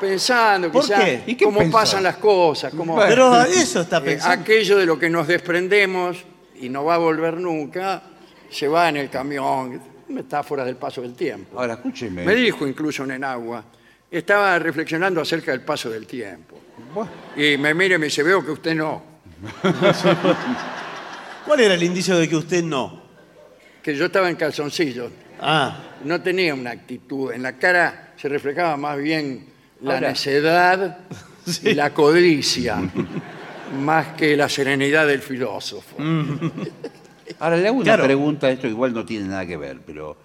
pensando ¿Por quizá qué? ¿Y qué cómo pasan las cosas, cómo. Pero eso está eh, pensando. aquello de lo que nos desprendemos y no va a volver nunca, se va en el camión, metáfora del paso del tiempo. Ahora, escúcheme. Me dijo incluso en Enagua, estaba reflexionando acerca del paso del tiempo. Y me mira y me dice, veo que usted no, ¿Cuál era el indicio de que usted no? que yo estaba en calzoncillos. Ah, No tenía una actitud, en la cara se reflejaba más bien la Ahora- necedad y la codicia, más que la serenidad del filósofo. ahora le hago una Claro. pregunta, esto igual no tiene nada que ver, pero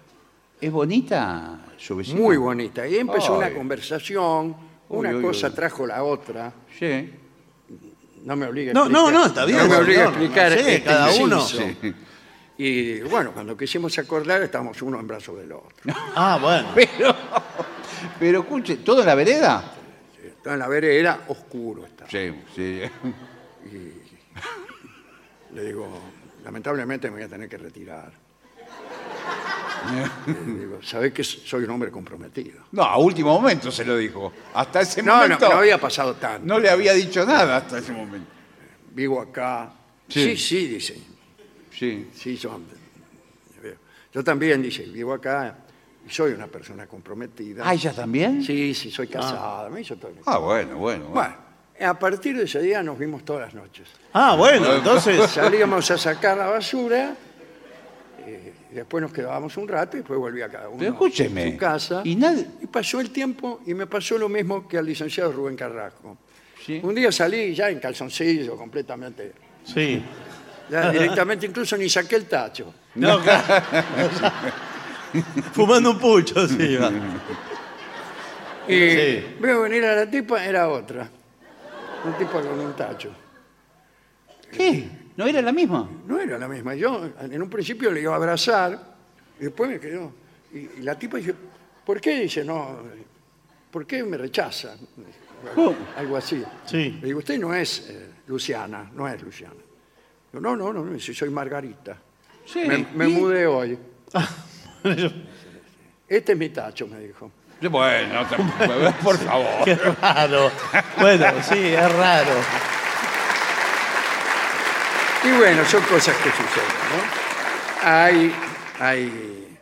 ¿es bonita su vecina? Muy bonita. Y empezó una conversación, una Uy, uy, cosa uy. trajo la otra. Sí. No me obliga a No, no, explicar. no, está bien, No me obliga a señor. explicar. Sí, este cada uno. inciso. Sí. Y bueno, cuando quisimos acordar, estábamos uno en brazos del otro. ah, bueno. Pero, pero escuche, ¿todo en la vereda? Estaba en la vereda, oscuro estaba. Sí, sí. Le digo, lamentablemente me voy a tener que retirar. Le digo, ¿sabés que soy un hombre comprometido? No, a último momento se lo dijo. Hasta ese No, no, momento no había pasado tanto. no le había dicho nada hasta ese momento. Vivo acá. Sí. Sí, sí, dice. Sí. Sí, son. Yo también, dice, vivo acá y soy una persona comprometida. Ah, ¿ella también? Sí, sí, soy casada. Me hizo todo el- Ah, bueno, bueno. bueno. Bueno, a partir de ese día nos vimos todas las noches. Ah, bueno, entonces. Salíamos a sacar la basura, eh, y después nos quedábamos un rato y después volvía cada uno Pero escúcheme, a su casa. y nadie- Y pasó el tiempo y me pasó lo mismo que al licenciado Rubén Carrasco. Sí. Un día salí ya en calzoncillo, completamente. Sí. Ya directamente incluso ni saqué el tacho. No, claro. Fumando un pucho, sí. va. Y Sí. veo venir a la tipa, era otra. Una tipa con un tacho. ¿Qué? ¿No era la misma? No era la misma. Yo en un principio le iba a abrazar y después me quedó. Y, y la tipa dice, ¿por qué? Dice, no, ¿por qué me rechaza? ¿Cómo? Algo así. Sí. Le digo, usted no es eh, Luciana, no es Luciana. Digo, no, no, no, dice, soy Margarita. Sí. Me, me ¿Y? mudé hoy. Este es mi tacho, me dijo. Bueno, tampoco, por favor. Qué raro. Bueno, sí, es raro. Y bueno, son cosas que suceden, ¿no? Hay, hay...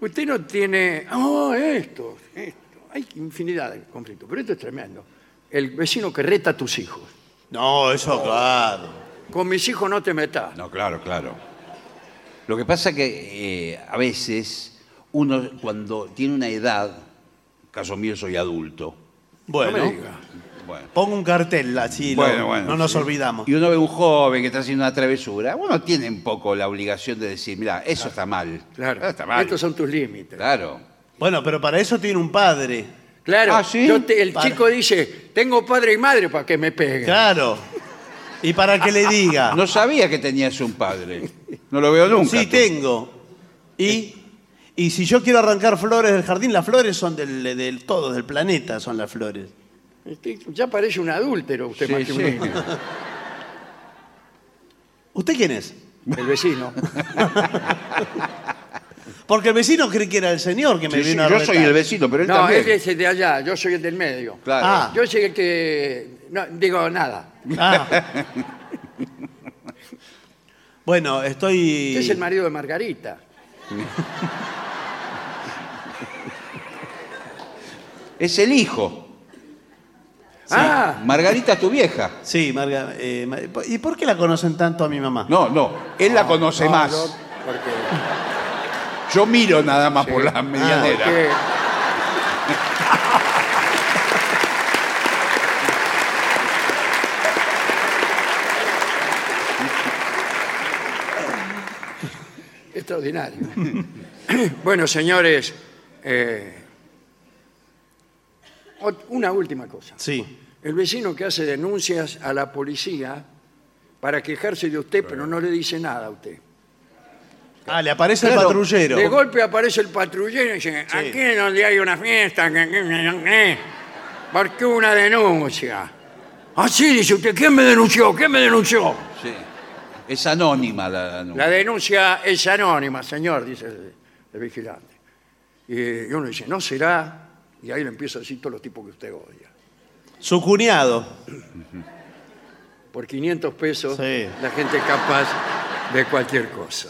Usted no tiene... Oh, esto, esto. Hay infinidad de conflictos, pero esto es tremendo. El vecino que reta a tus hijos. No, eso claro. Con mis hijos no te metas. No, claro, claro. Lo que pasa que eh, a veces uno cuando tiene una edad, caso mío soy adulto, Bueno, No me diga. Bueno, pongo un cartel así, lo- Bueno, bueno, no nos sí. olvidamos. y uno ve un joven que está haciendo una travesura, uno tiene un poco la obligación de decir, mira, eso está mal. Claro. Eso está mal. Estos son tus límites. Claro. Bueno, pero para eso tiene un padre. Claro. Ah, ¿sí? yo te- el Para- chico dice, tengo padre y madre para que me peguen. Claro. Y para que le diga. No sabía que tenías un padre. No lo veo nunca. sí, tú. tengo. Y, y si yo quiero arrancar flores del jardín, las flores son del, del todo, del planeta son las flores. Este, Ya parece un adúltero usted Sí, más que un sí. niño. ¿Usted quién es? El vecino. Porque el vecino cree que era el señor que me Sí, sí, vino a yo retar. soy el vecino, pero él No, también. él es el de allá, yo soy el del medio. Claro. Ah. Yo soy el que... No, digo nada. Ah. bueno, estoy. Usted es el marido de Margarita. Es el hijo. Ah, Margarita es tu vieja. Sí, Marga. eh, ma- ¿Y por qué la conocen tanto a mi mamá? No, no, él la conoce no, más. yo- porque, Yo miro nada más por la ah, medianera. porque- Extraordinario. bueno, señores, eh, ot- una última cosa. Sí. El vecino que hace denuncias a la policía para quejarse de usted, pero no le dice nada a usted. Ah, le aparece el Claro, patrullero. De golpe aparece el patrullero y dice, aquí es donde hay una fiesta, que- que- que- que- ¿por qué una denuncia? Ah, sí, dice usted, ¿quién me denunció? ¿Quién me denunció? Sí. Es anónima la, la- La denuncia es anónima, señor, dice el, el vigilante. Y uno dice, no será, y ahí le empieza a decir todos los tipos que usted odia. Su cuñado. Por 500 pesos Sí. la gente es capaz de cualquier cosa.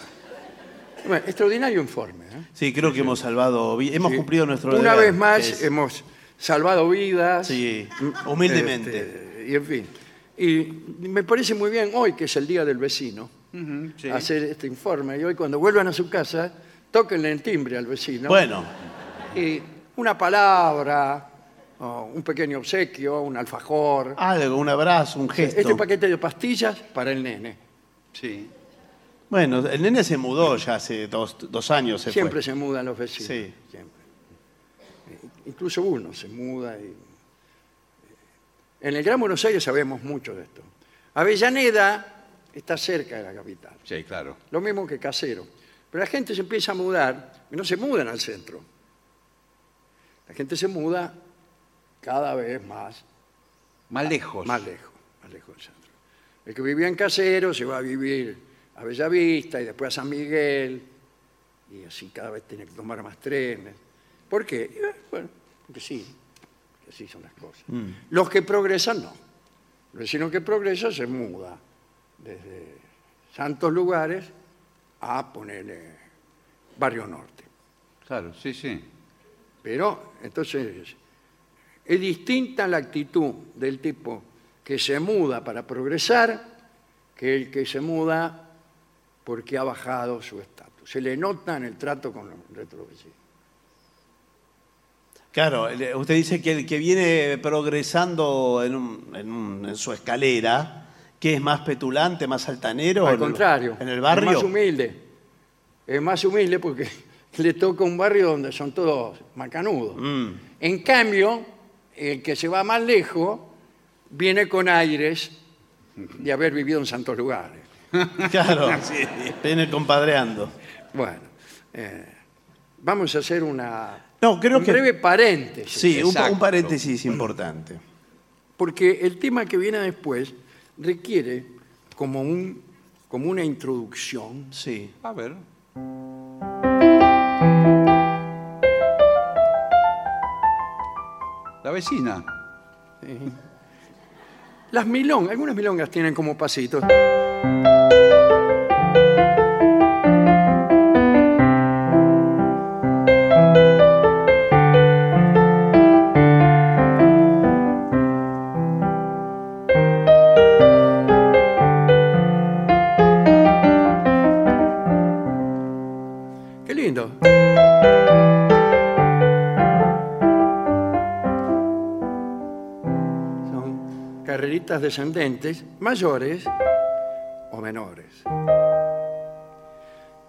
Bueno, extraordinario informe. ¿eh? Sí, creo que hemos salvado. vi- Hemos Sí. cumplido nuestro Una deber, vez más que es- hemos salvado vidas. Sí, Mm, humildemente. este, y en fin. Y me parece muy bien hoy, que es el Día del Vecino, sí. hacer este informe. Y hoy cuando vuelvan a su casa, tóquenle el timbre al vecino. Bueno, Y una palabra, o un pequeño obsequio, un alfajor. algo, un abrazo, un gesto. Este paquete de pastillas para el nene. Sí. Bueno, el nene se mudó ya hace dos, dos años. Se Siempre fue. se mudan los vecinos. Sí. Siempre. Eh, Incluso uno se muda. y- En el Gran Buenos Aires sabemos mucho de esto. Avellaneda está cerca de la capital. Sí, claro. Lo mismo que Casero. Pero la gente se empieza a mudar y no se mudan al centro. La gente se muda cada vez más, Más lejos. más lejos, más lejos del centro. El que vivía en Casero se va a vivir a Bellavista y después a San Miguel y así cada vez tiene que tomar más trenes. ¿Por qué? Eh, Bueno, porque sí, que así son las cosas. Los que progresan no. El vecino que progresa se muda desde santos lugares a ponerle Barrio Norte. Claro, sí, sí. Pero entonces es distinta la actitud del tipo que se muda para progresar que el que se muda porque ha bajado su estatus. Se le nota en el trato con los vecinos. Claro, usted dice que el que viene progresando en, un- en un- en su escalera, que es más petulante, más altanero. Al en el- contrario, En el es barrio. más humilde. Es más humilde porque le toca un barrio donde son todos macanudos. Mm. En cambio, el que se va más lejos viene con aires de haber vivido en santos lugares. Claro, viene compadreando. Bueno, eh, vamos a hacer una, No, creo un que- breve paréntesis, Sí, un, un paréntesis importante. porque el tema que viene después requiere como, un, como una introducción Sí. A ver. La vecina. Las milongas, algunas milongas tienen como pasitos. Descendentes, mayores o menores.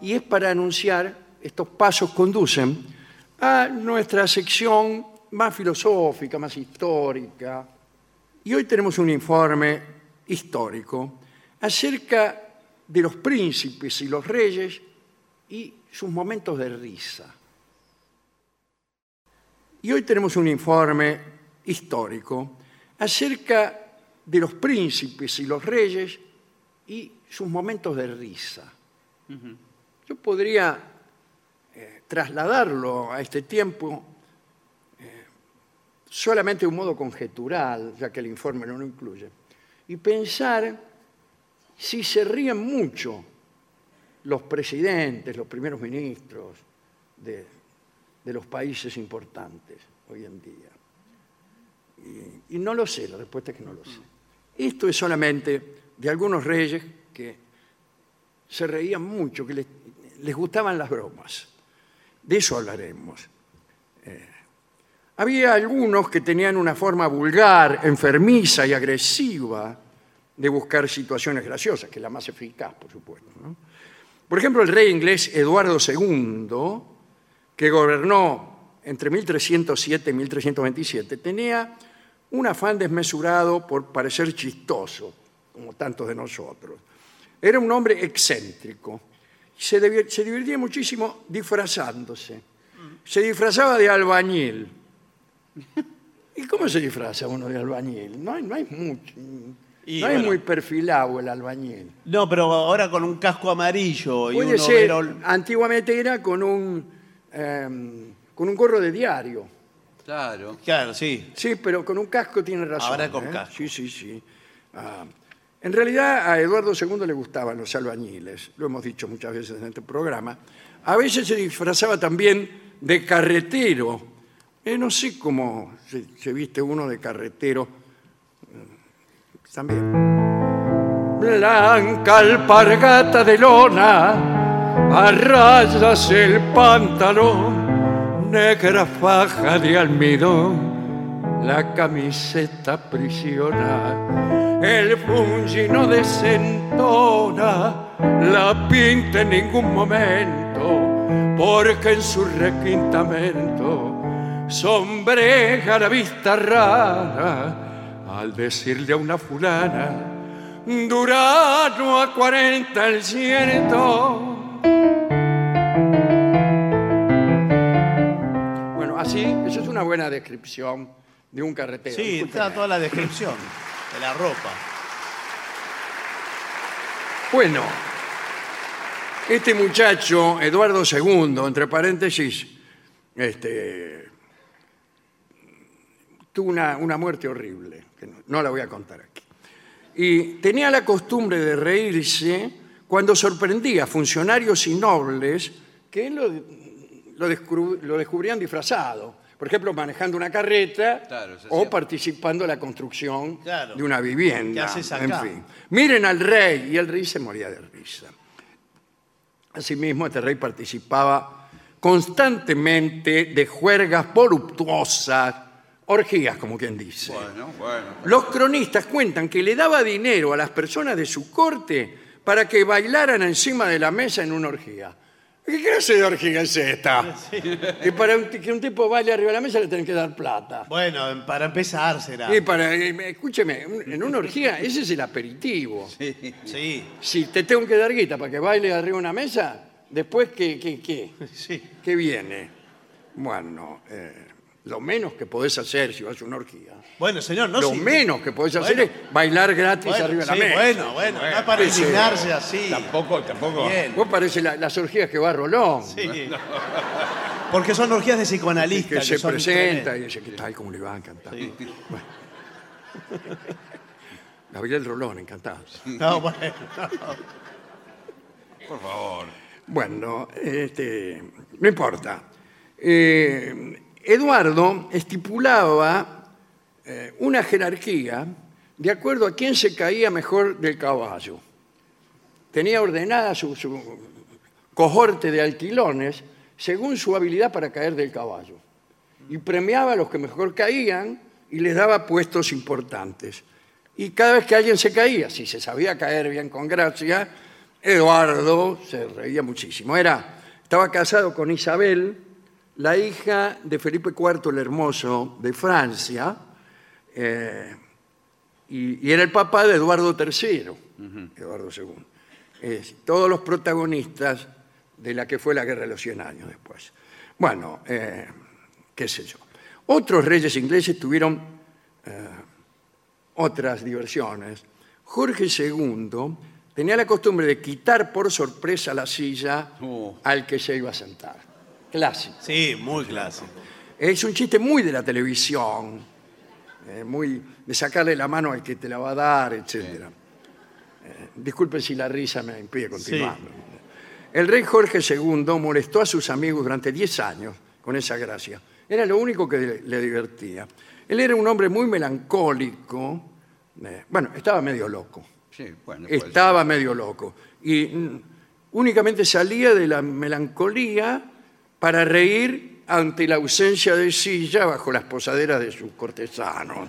Y es para anunciar, estos pasos conducen a nuestra sección más filosófica, más histórica. Y hoy tenemos un informe histórico acerca de los príncipes y los reyes y sus momentos de risa. Y hoy tenemos un informe histórico acerca de los príncipes y los reyes y sus momentos de risa. Yo podría eh, trasladarlo a este tiempo eh, solamente de un modo conjetural, ya que el informe no lo incluye, y pensar si se ríen mucho los presidentes, los primeros ministros de, de los países importantes hoy en día. Y, y no lo sé, la respuesta es que no lo sé. Esto es solamente de algunos reyes que se reían mucho, que les, gustaban las bromas. De eso hablaremos. Eh, había algunos que tenían una forma vulgar, enfermiza y agresiva de buscar situaciones graciosas, que es la más eficaz, por supuesto. Por ejemplo, el rey inglés Eduardo II, que gobernó entre 1307 y 1327, tenía un afán desmesurado por parecer chistoso, como tantos de nosotros. Era un hombre excéntrico. Se, se divertía muchísimo disfrazándose. Se disfrazaba de albañil. ¿Y cómo se disfraza uno de albañil? No hay, no hay mucho. Y no es bueno. muy perfilado el albañil. No, pero ahora con un casco amarillo y Puede un ser, overol- antiguamente era con un, em, con un gorro de diario. Claro. Claro, sí. Sí, pero con un casco tiene razón. Ahora con ¿eh? casco. Sí, sí, sí. Ah, en realidad a Eduardo II le gustaban los albañiles, lo hemos dicho muchas veces en este programa. A veces se disfrazaba también de carretero. Eh, no sé cómo se, se viste uno de carretero. eh, También. Blanca alpargata de lona, a rayas el pantalón, negra faja de almidón, la camiseta prisiona, el fungi no desentona, la pinta en ningún momento, porque en su requintamento sombreja la vista rara al decirle a una fulana Durano a 40 el ciento. Así, eso es una buena descripción de un carretero. Sí, Discúlpeme. está toda la descripción de la ropa. Bueno, este muchacho, Eduardo II, entre paréntesis, este, tuvo una, una muerte horrible, que no, no la voy a contar aquí. Y tenía la costumbre de reírse cuando sorprendía a funcionarios y nobles que lo, lo, descubrían disfrazado. Por ejemplo, manejando una carreta Claro, o participando en la construcción Claro. de una vivienda. ¿Qué haces En fin. Miren al rey, y el rey se moría de risa. Asimismo, este rey participaba constantemente de juergas voluptuosas, orgías, como quien dice. Bueno, bueno. Los cronistas cuentan que le daba dinero a las personas de su corte para que bailaran encima de la mesa en una orgía. ¿Qué clase de orgía es esta? Que para un- que un tipo baile arriba de la mesa le tienen que dar plata. Bueno, para empezar será. Y para, escúcheme, un- en una orgía ese es el aperitivo. Sí, Si te tengo que dar guita para que baile arriba de una mesa, después, ¿qué, qué, qué? sí. ¿Qué viene? Bueno, eh, lo menos que podés hacer si vas a una orgía, Bueno, señor, no lo sí. menos que podés hacer Bueno. es bailar gratis Bueno, arriba de la sí, mesa. bueno, bueno, no es para Sí, indignarse así. Tampoco, tampoco. Bien. Vos parece la- las orgías que va Rolón, Sí. Porque son orgías de psicoanalistas. que se son presenta y tremendas. dice, ay, cómo le va a encantar. Sí. Bueno. Gabriel Rolón, encantado. No, bueno. Por favor. Bueno, este, no importa. Eh, Eduardo estipulaba eh, una jerarquía de acuerdo a quién se caía mejor del caballo. Tenía ordenada su, su cohorte de alquilones según su habilidad para caer del caballo. Y premiaba a los que mejor caían y les daba puestos importantes. Y cada vez que alguien se caía, si se sabía caer bien con gracia, Eduardo se reía muchísimo. Era, estaba casado con Isabel, la hija de Felipe IV el Hermoso de Francia, eh, y, y era el papá de Eduardo III, Eduardo II. Es, todos los protagonistas de la que fue la Guerra de los Cien Años después. Bueno, eh, qué sé yo. Otros reyes ingleses tuvieron eh, otras diversiones. Jorge II tenía la costumbre de quitar por sorpresa la silla Oh. al que se iba a sentar. Clásico. Sí, muy clásico. Es un chiste muy de la televisión, eh, muy de sacarle la mano al que te la va a dar, etc. Eh, disculpen si la risa me impide continuar. El rey Jorge II molestó a sus amigos durante 10 años con esa gracia. Era lo único que le, divertía. Él era un hombre muy melancólico. eh, bueno, estaba medio loco. Sí, bueno, Estaba medio loco. Y mm, únicamente salía de la melancolía para reír ante la ausencia de silla bajo las posaderas de sus cortesanos.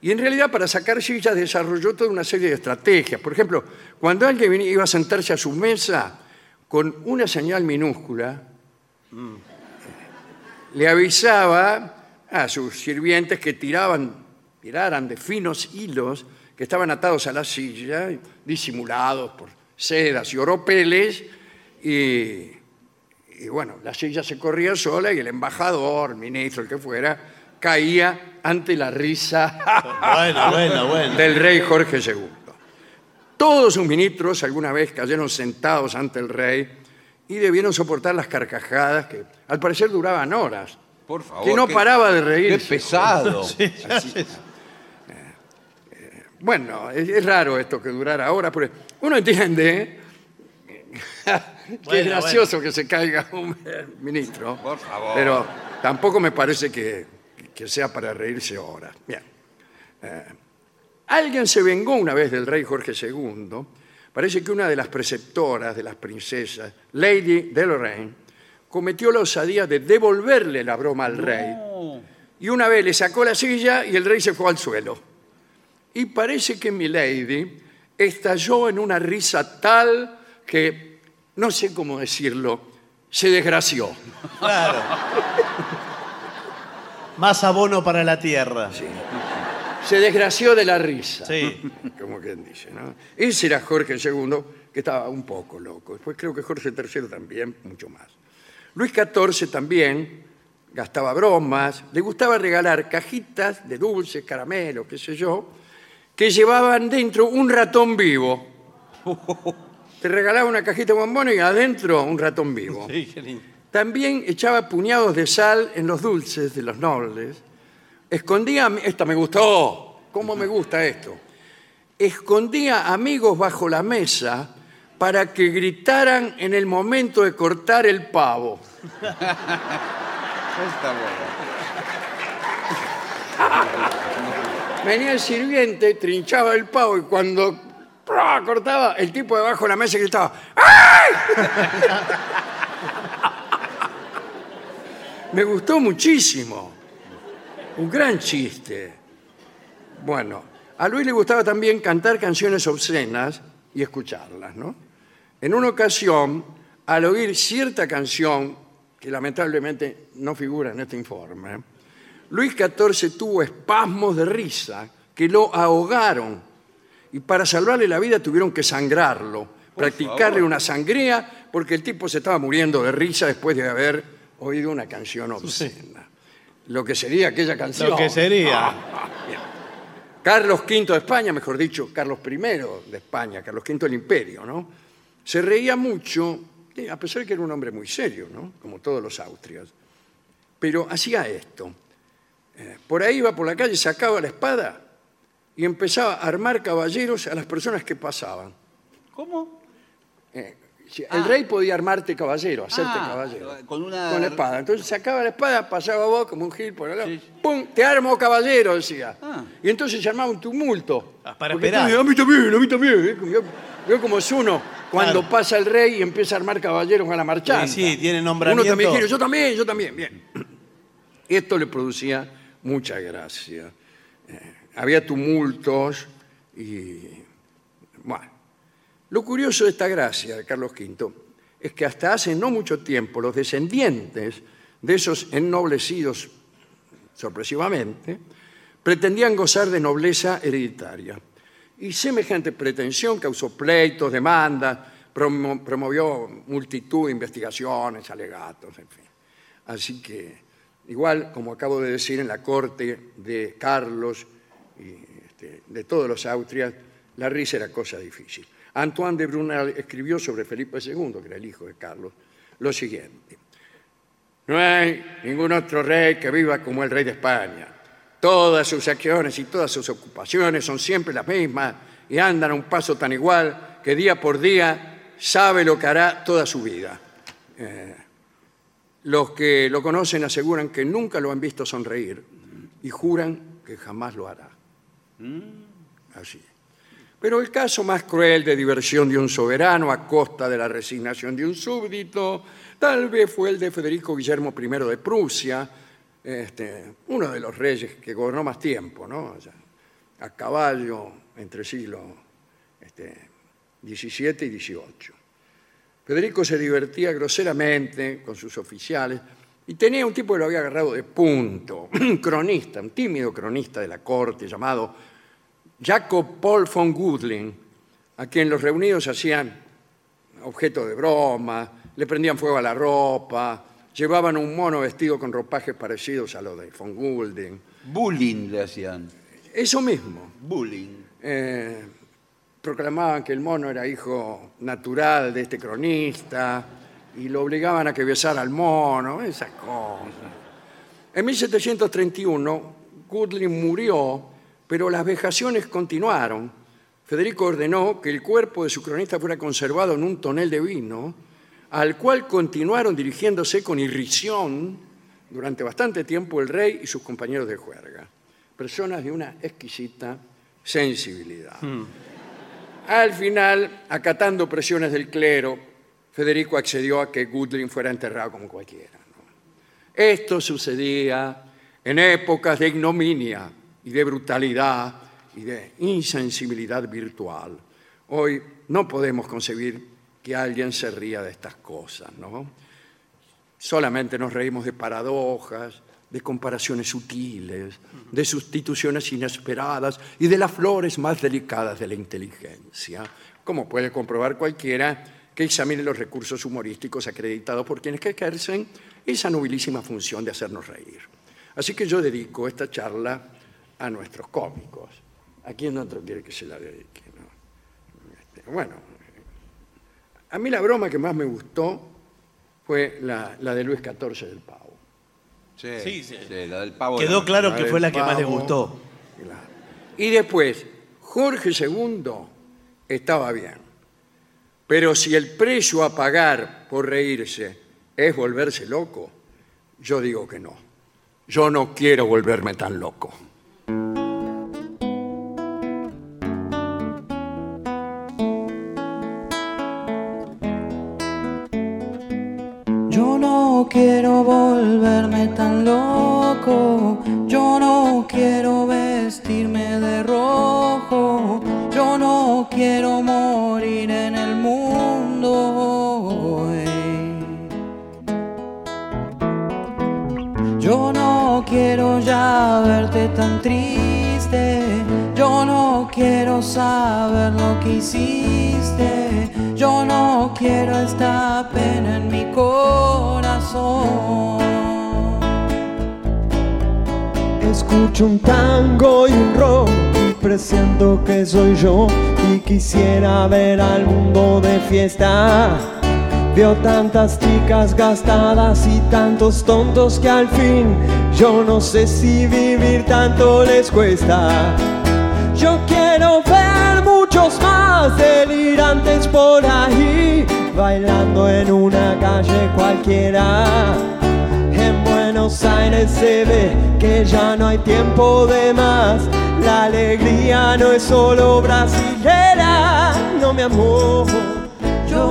Y en realidad para sacar sillas desarrolló toda una serie de estrategias. Por ejemplo, cuando alguien iba a sentarse a su mesa, con una señal minúscula, le avisaba a sus sirvientes que tiraban, tiraran de finos hilos que estaban atados a la silla, disimulados por sedas y oropeles, y, y bueno, la silla se corría sola y el embajador, el ministro, el que fuera, caía ante la risa Bueno, bueno, bueno. del rey Jorge II. Todos sus ministros alguna vez cayeron sentados ante el rey y debieron soportar las carcajadas que al parecer duraban horas. Por favor. que no qué- paraba de Qué reírse. pesado. Bueno, es, es raro esto que durara horas, pero uno entiende que es Bueno, gracioso que se caiga un ministro. Por favor. Pero tampoco me parece que, que sea para reírse horas. Bien. Eh, alguien se vengó una vez del rey Jorge II. Parece que una de las preceptoras de las princesas, Lady de Lorraine, cometió la osadía de devolverle la broma al rey. Y una vez le sacó la silla y el rey se fue al suelo. Y parece que mi lady estalló en una risa tal que, no sé cómo decirlo, se desgració. Claro. Más abono para la tierra. Sí. Se desgració de la risa. Como quien dice, ¿no? Ese era Jorge II, que estaba un poco loco. Después creo que Jorge III también, mucho más. Luis XIV también gastaba bromas, le gustaba regalar cajitas de dulces, caramelos, qué sé yo, que llevaban dentro un ratón vivo. Regalaba una cajita de bombones y adentro un ratón vivo. Sí, qué lindo. También echaba puñados de sal en los dulces de los nobles. Escondía, esta me gustó, ¿cómo me gusta esto? Escondía amigos bajo la mesa para que gritaran en el momento de cortar el pavo. Está bueno. Venía el sirviente, trinchaba el pavo y cuando ¡prua! cortaba, el tipo debajo de la mesa gritaba ¡Ay! Me gustó muchísimo. Un gran chiste. Bueno, a Luis le gustaba también cantar canciones obscenas y escucharlas, ¿no? En una ocasión, al oír cierta canción, que lamentablemente no figura en este informe, Luis XIV tuvo espasmos de risa que lo ahogaron y para salvarle la vida tuvieron que sangrarlo, practicarle favor. una sangría porque el tipo se estaba muriendo de risa después de haber oído una canción obscena. Lo que sería aquella canción. Lo que sería. Carlos V de España, mejor dicho, Carlos I de España, Carlos V del Imperio, ¿no? Se reía mucho, eh, a pesar de que era un hombre muy serio, ¿no? Como todos los austrias. Pero hacía esto. Eh, por ahí iba por la calle, sacaba la espada y empezaba a armar caballeros a las personas que pasaban. ¿Cómo? Eh, el rey podía armarte caballero, hacerte Ah, caballero. con una- Con la espada. Entonces sacaba la espada, pasaba vos como un gil por el lado. Sí. ¡Pum! Te armo caballero, decía. Ah. Y entonces se armaba un tumulto. Ah, para Porque esperar. tú, A mí también, a mí también. ¿eh? Vio cómo es uno. cuando Claro. pasa el rey y empieza a armar caballeros a la marchanta. Sí, sí, tiene Uno nombramiento. también quiere, yo también, yo también, bien. Esto le producía mucha gracia. Eh, había tumultos y... Bueno, lo curioso de esta gracia de Carlos V es que hasta hace no mucho tiempo los descendientes de esos ennoblecidos sorpresivamente, pretendían gozar de nobleza hereditaria. Y semejante pretensión causó pleitos, demandas, promo- promovió multitud de investigaciones, alegatos, en fin. Así que, igual, como acabo de decir, en la corte de Carlos este, de todos los Austrias, la risa era cosa difícil. Antoine de Brunel escribió sobre Felipe II, que era el hijo de Carlos, lo siguiente. No hay ningún otro rey que viva como el rey de España. Todas sus acciones y todas sus ocupaciones son siempre las mismas y andan a un paso tan igual que día por día sabe lo que hará toda su vida. Eh, los que lo conocen aseguran que nunca lo han visto sonreír y juran que jamás lo hará. Así. Pero el caso más cruel de diversión de un soberano a costa de la resignación de un súbdito, tal vez fue el de Federico Guillermo I de Prusia, este, uno de los reyes que gobernó más tiempo, ¿no? A caballo entre siglos este, XVII y XVIII. Federico se divertía groseramente con sus oficiales y tenía un tipo que lo había agarrado de punto, un cronista, un tímido cronista de la corte llamado Jacob Paul von Gudlin, a quien los reunidos hacían objeto de broma, le prendían fuego a la ropa, llevaban un mono vestido con ropajes parecidos a los de von Gudlin. Bullying le hacían. Eso mismo. Bullying. Eh, proclamaban que el mono era hijo natural de este cronista y lo obligaban a que besara al mono, esas cosas. En 1731, Gudlin murió, pero las vejaciones continuaron. Federico ordenó que el cuerpo de su cronista fuera conservado en un tonel de vino, al cual continuaron dirigiéndose con irrisión durante bastante tiempo el rey y sus compañeros de juerga, personas de una exquisita sensibilidad. Al final, acatando presiones del clero, Federico accedió a que Gudlin fuera enterrado como cualquiera. Esto sucedía en épocas de ignominia y de brutalidad y de insensibilidad virtual. Hoy no podemos concebir que alguien se ría de estas cosas, ¿no? Solamente nos reímos de paradojas, de comparaciones sutiles, de sustituciones inesperadas y de las flores más delicadas de la inteligencia, como puede comprobar cualquiera que examine los recursos humorísticos acreditados por quienes que ejercen esa nobilísima función de hacernos reír. Así que yo dedico esta charla a nuestros cómicos. ¿A quién otro quiere que se la dedique? no? Este, bueno, a mí la broma que más me gustó fue la, la de Luis XIV del Pavo. Sí, Sí, sí. la del pavo. Quedó la- claro la que fue la que más le gustó. Y después, Jorge II estaba bien. Pero si el precio a pagar por reírse es volverse loco, yo digo que no. Yo no quiero volverme tan loco. Veo tantas chicas gastadas y tantos tontos que al fin yo no sé si vivir tanto les cuesta. Yo quiero ver muchos más delirantes por ahí, bailando en una calle cualquiera. En Buenos Aires se ve que ya no hay tiempo de más. La alegría no es solo brasilera, no mi amor.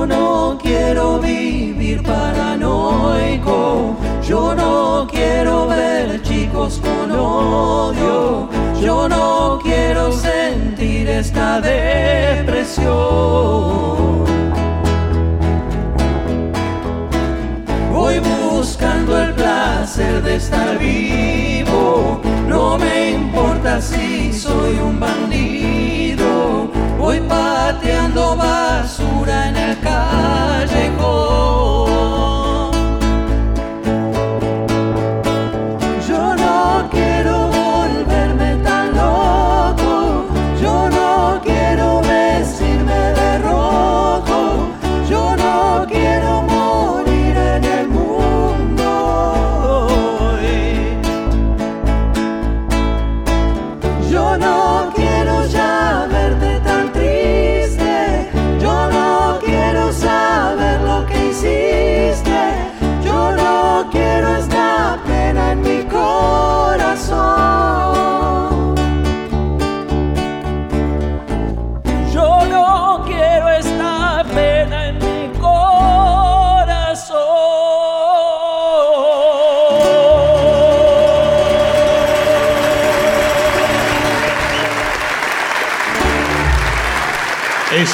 Yo no quiero vivir paranoico. Yo no quiero ver chicos con odio. Yo no quiero sentir esta depresión. Voy buscando el placer de estar vivo. No me importa si soy un bandido. Voy pateando basura en el callejón.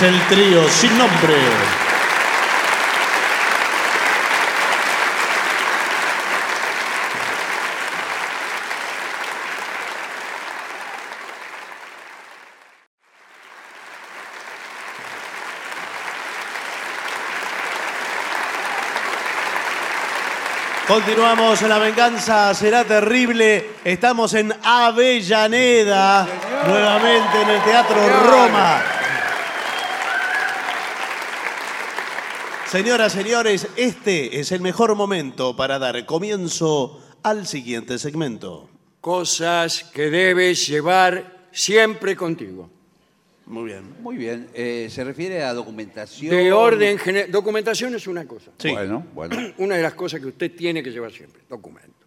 El trío sin nombre. Continuamos, la venganza será terrible. Estamos en Avellaneda, nuevamente en el Teatro Roma. Señoras, señores, este es el mejor momento para dar comienzo al siguiente segmento. Cosas que debes llevar siempre contigo. Muy bien. Muy bien. Eh, ¿Se refiere a documentación? De orden general. Documentación es una cosa. Sí. Bueno, bueno. Una de las cosas que usted tiene que llevar siempre. Documentos.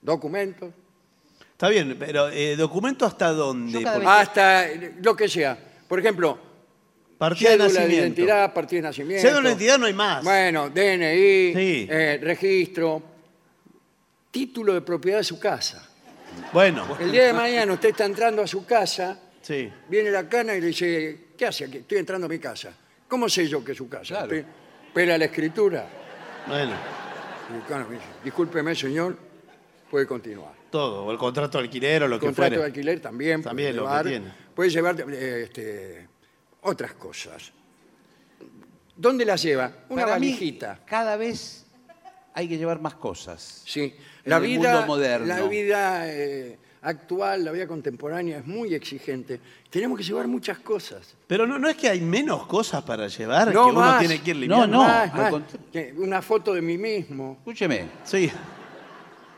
Documentos. Está bien, pero eh, ¿documento hasta dónde? Yo cada Porque- vez- Hasta eh, lo que sea. Por ejemplo, Partida de cédula de nacimiento. identidad, partida de nacimiento. Cédula de identidad no hay más. Bueno, DNI, Sí. eh, registro, título de propiedad de su casa. Bueno, El día de mañana usted está entrando a su casa, sí. viene la cana y le dice, ¿qué hace aquí? Estoy entrando a mi casa. ¿Cómo sé yo que es su casa? Claro. Usted la escritura. Bueno, Y el cana me dice, discúlpeme, señor, puede continuar. todo. O el contrato de alquiler o lo que Contrato fuere. de alquiler también. puede También lo que llevar. tiene. Puede llevar eh, este, otras cosas. ¿Dónde las lleva? Una Para mí, valijita. cada vez hay que llevar más cosas. Sí. en La el vida, mundo moderno. La vida eh, actual, la vida contemporánea es muy exigente. Tenemos que llevar muchas cosas. Pero no, no es que hay menos cosas para llevar No que uno más. tiene que ir No, limpiando. no. Más, más. Que Una foto de mí mismo. Escúcheme. Sí.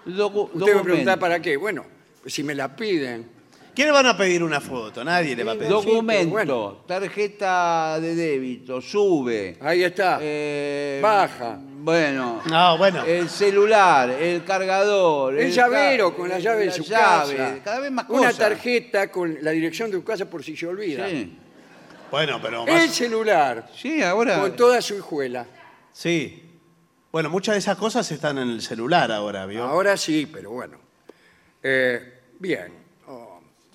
docu- Usted me pregunta para qué. Bueno, si me la piden. ¿Qué le van a pedir una foto? Nadie le va a pedir. Doc- Documento, bueno. tarjeta de débito, sube. Ahí está. Eh, Baja. Bueno. No, bueno. El celular, el cargador. El llavero con la llave de su llave, casa. Cada vez más Una cosas. tarjeta con la dirección de tu casa por si se olvida. Sí. Bueno, pero más- El celular Sí, ahora. con toda su hijuela. Sí. Bueno, muchas de esas cosas están en el celular ahora, ¿vio? Ahora sí, pero bueno. Eh, bien.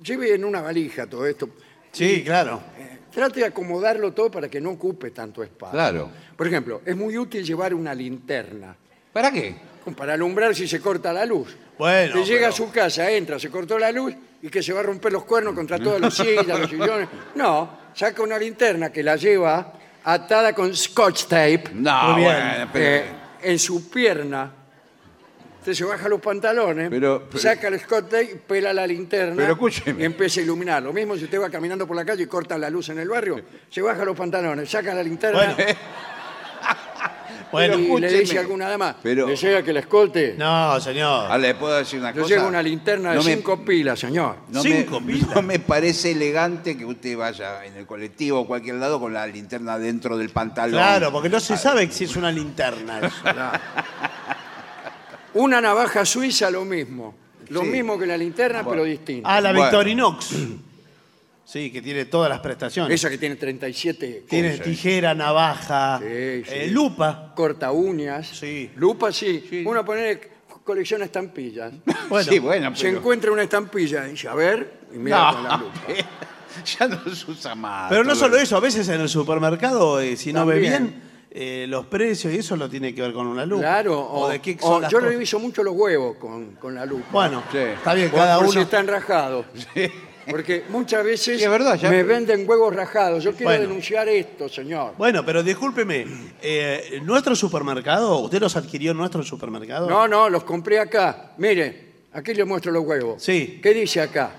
Lleve en una valija todo esto. Sí, claro. Eh, trate de acomodarlo todo para que no ocupe tanto espacio. Claro. Por ejemplo, es muy útil llevar una linterna ¿Para qué? para alumbrar si se corta la luz. Bueno, Usted llega a su casa, entra, se cortó la luz y que se va a romper los cuernos contra todas las sillas, los sillones. No, saca una linterna que la lleva atada con scotch tape No, Muy bien. bueno, pero- eh, en su pierna. Usted se baja los pantalones, Pero- pero- saca el scotch tape y pela la linterna Pero escúcheme. y empieza a iluminar. Lo mismo si usted va caminando por la calle y corta la luz en el barrio, se baja los pantalones, saca la linterna Bueno, Bueno, y le escúcheme. dice a alguna dama, Pero- ¿le llega que la escolte? no, señor. Ah, ¿Le puedo decir una Yo cosa? llevo una linterna de No me- cinco pilas, señor. No Cinco me, pilas. no me parece elegante que usted vaya en el colectivo o cualquier lado con la linterna dentro del pantalón. Claro, porque no se sabe si es una linterna eso. Una navaja suiza, lo mismo. Lo Sí. mismo que la linterna, Bueno. pero distinta. Ah, la Bueno. Victorinox. Sí, que tiene todas las prestaciones. Esa que tiene 37 Tiene cosas. tijera, navaja, Sí, sí. eh, lupa. corta uñas. Sí. Lupa sí. Uno pone colecciona estampillas. Bueno, sí, bueno, Se pero- encuentra una estampilla y dice, a ver, y mira No, con la lupa. ya no se usa más. Pero no todo solo eso, a veces en el supermercado, eh, si no ve También. bien, eh, los precios y eso lo tiene que ver con una lupa. Claro, o, o, de qué o son las yo cosas. reviso mucho los huevos con, con la lupa. Bueno, Sí. está bien, Por- cada por uno. si están rajados. Porque muchas veces Sí, es verdad, ya- me venden huevos rajados. Yo quiero Bueno. denunciar esto, señor. Bueno, pero discúlpeme, eh, ¿nuestro supermercado, usted los adquirió en nuestro supermercado? No, no, los compré acá. Mire, aquí le muestro los huevos. Sí. ¿Qué dice acá?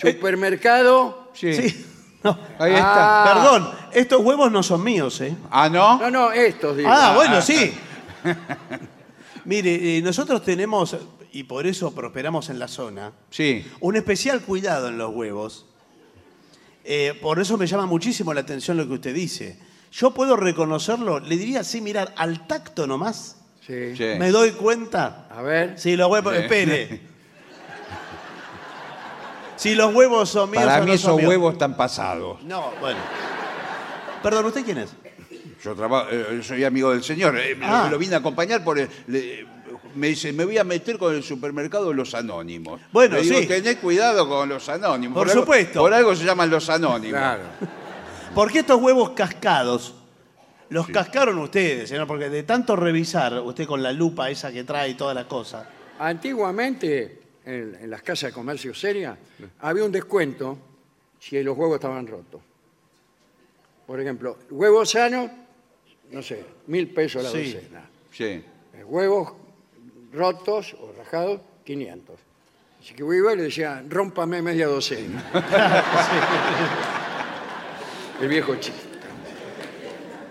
Supermercado. Sí. Sí. No. Ahí Ah. está. Perdón, estos huevos no son míos, ¿eh? Ah, ¿no? No, no, estos, digo. Ah, bueno, sí. Mire, eh, nosotros tenemos, y por eso prosperamos en la zona, Sí. un especial cuidado en los huevos. Eh, por eso me llama muchísimo la atención lo que usted dice. Yo puedo reconocerlo, le diría así, mirar, al tacto nomás, Sí. Sí. me doy cuenta. A ver. Si los huevos, Sí. espere. Si los huevos son míos Para o mí no son esos míos. huevos están pasados. No, bueno. Perdón, ¿usted quién es? Yo trabajo, eh, soy amigo del señor. eh, lo- Ah. Lo, vine a acompañar por el- le- me dice, me voy a meter con el supermercado de los anónimos. Bueno, Le digo, sí. tened cuidado con los anónimos. Por algo- supuesto. por algo se llaman los anónimos. Claro. ¿Por qué estos huevos cascados? Los cascaron ustedes, señor, porque de tanto revisar, usted con la lupa esa que trae y toda la cosa. Antiguamente, en, en las casas de comercio seria, había un descuento si los huevos estaban rotos. Por ejemplo, huevos sanos, no sé, mil pesos la Sí. docena. Sí. Eh, Huevos rotos o rajados, 500. Así que iba y le decía, rómpame media docena. El viejo chiste.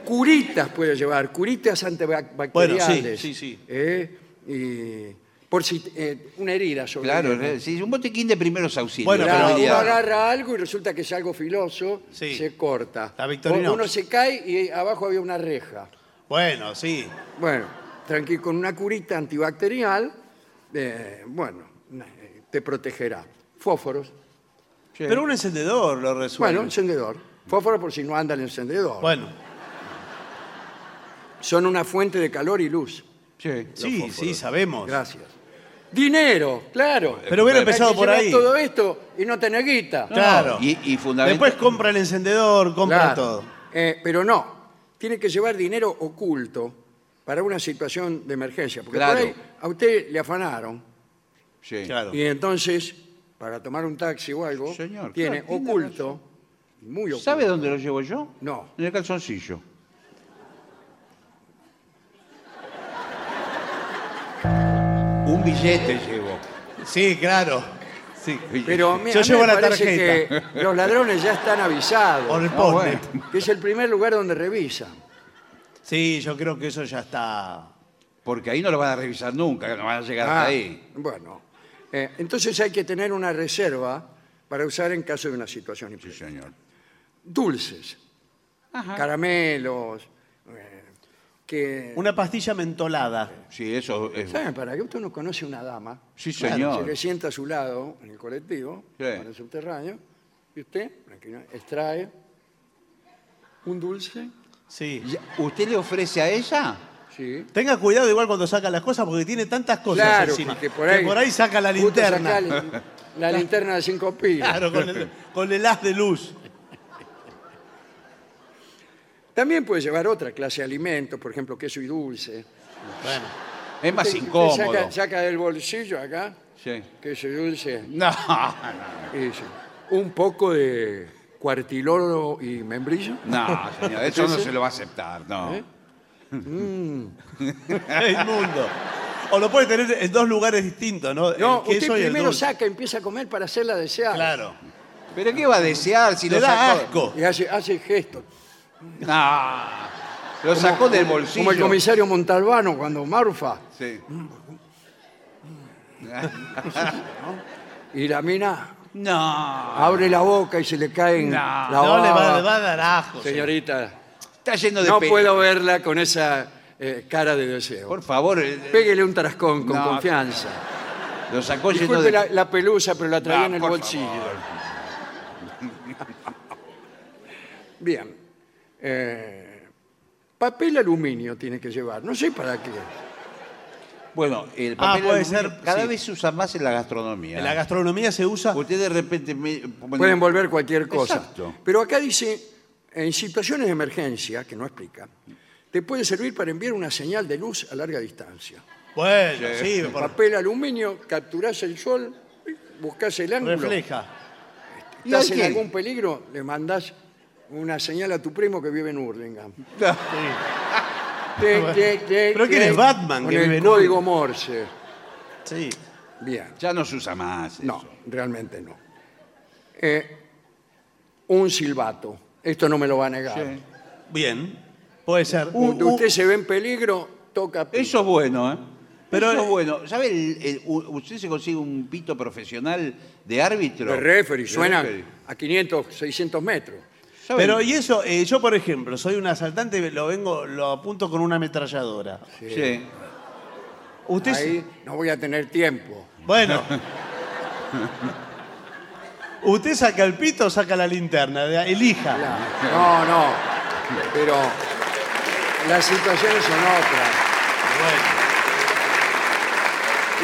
Curitas puede llevar, curitas antibacteriales. sí, sí, sí. ¿eh? Y por si eh, una herida sobre Claro, sí, un botiquín de primeros auxilios. Bueno, Claro, pero- uno agarra algo y resulta que es algo filoso, Sí. se corta. La Victorinox. Uno se cae y abajo había una reja. Bueno, sí. Bueno, tranquilo, con una curita antibacterial, eh, bueno, eh, te protegerá. Fósforos. Sí. Pero un encendedor lo resuelve. Bueno, encendedor. Fósforo por si no anda el encendedor. Bueno, Son una fuente de calor y luz. Sí. sí, sí, sabemos. Gracias. Dinero, claro. Pero hubiera Hay que empezado por ahí. todo esto y no tener guita. Claro. Y, y fundamental- Después compra el encendedor, compra Claro. todo. Eh, pero no, tiene que llevar dinero oculto para una situación de emergencia. Porque Claro. por ahí a usted le afanaron Sí. Claro. y entonces, para tomar un taxi o algo, Señor, tiene claro, tiene oculto, muy oculto. ¿Sabe dónde lo llevo yo? No. En el calzoncillo. Billete llevo. Sí, claro. Sí. Pero a mí, Yo a mí llevo me la parece tarjeta. que los ladrones ya están avisados, Por el Ah, bueno. que es el primer lugar donde revisan. Sí, yo creo que eso ya está. Porque ahí no lo van a revisar nunca, no van a llegar Ah, hasta ahí. Bueno, eh, entonces hay que tener una reserva para usar en caso de una situación Sí, imprevista. señor. Dulces, caramelos, que... Una pastilla mentolada. Sí, eso es. ¿Saben? Para que usted no conoce una dama, Sí, se señor. le sienta a su lado en el colectivo, Sí. en el subterráneo, y usted, tranquilo, extrae un dulce, Sí. Ya- ¿Usted le ofrece a ella? sí, Tenga cuidado igual cuando saca las cosas porque tiene tantas cosas Claro, encima. que por ahí, saca la justo linterna. saca la, la linterna de cinco pilas. Claro, con el, con el haz de luz. También puede llevar otra clase de alimentos, por ejemplo, queso y dulce. Bueno. Es más Usted- usted incómodo. Saca, saca del bolsillo acá, Sí. queso y dulce, No, y dice, un poco de cuartiloro y membrillo. no, señor, eso no se lo va a aceptar, no. ¿Eh? Es inmundo. O lo puede tener en dos lugares distintos, ¿no? No, el queso usted y el primero dulce. saca, empieza a comer para hacerla desear. Claro. ¿Pero qué va a desear si Le lo da sacó? asco. Y hace, hace gestos. No, lo sacó del bolsillo. Como el comisario Montalbano cuando Marfa. Sí. Y la mina No. abre la boca y se le cae en No, la No, le va, baba. le va a dar asco. Señorita, Está lleno de no pe- puedo verla con esa eh, cara de deseo. Por favor, eh, Péguele un tarascón con No. confianza. lo sacó lleno Disculpe de... la, la pelusa, pero la traía Ah, en el por bolsillo. favor. Bien. Eh, papel aluminio tiene que llevar. No sé para qué. Bueno, el Ah, papel puede aluminio ser, cada sí. vez se usa más en la gastronomía. En la gastronomía se usa. Usted de repente... me- bueno, Pueden volver cualquier cosa. Exacto. Pero acá dice, en situaciones de emergencia, que no explica, te puede servir para enviar una señal de luz a larga distancia. Bueno, sí, por- Papel aluminio, capturás el sol, buscás el ángulo. refleja. ¿Y Estás en algún peligro, le mandás una señal a tu primo que vive en Hurlingham. Tic, tic, tic, Pero que eres Batman, con que vive el en código Morse. Sí. Bien. Ya no se usa más. No, eso. realmente no. Eh, un silbato. Esto no me lo va a negar. Sí. Bien. Puede ser. Cuando usted se ve en peligro, toca pito. Eso es bueno, ¿eh? Pero- Eso es bueno. ¿Sabe? el- el- u- usted se consigue un pito profesional de árbitro. De referee, De referee. a 500, 600 metros. Pero y eso, eh, yo por ejemplo, soy un asaltante, lo vengo, lo apunto con una ametralladora. Sí. Usted Ahí no voy a tener tiempo. Bueno. Usted saca el pito o saca la linterna, de- elija. No, no. Pero las situaciones son otras.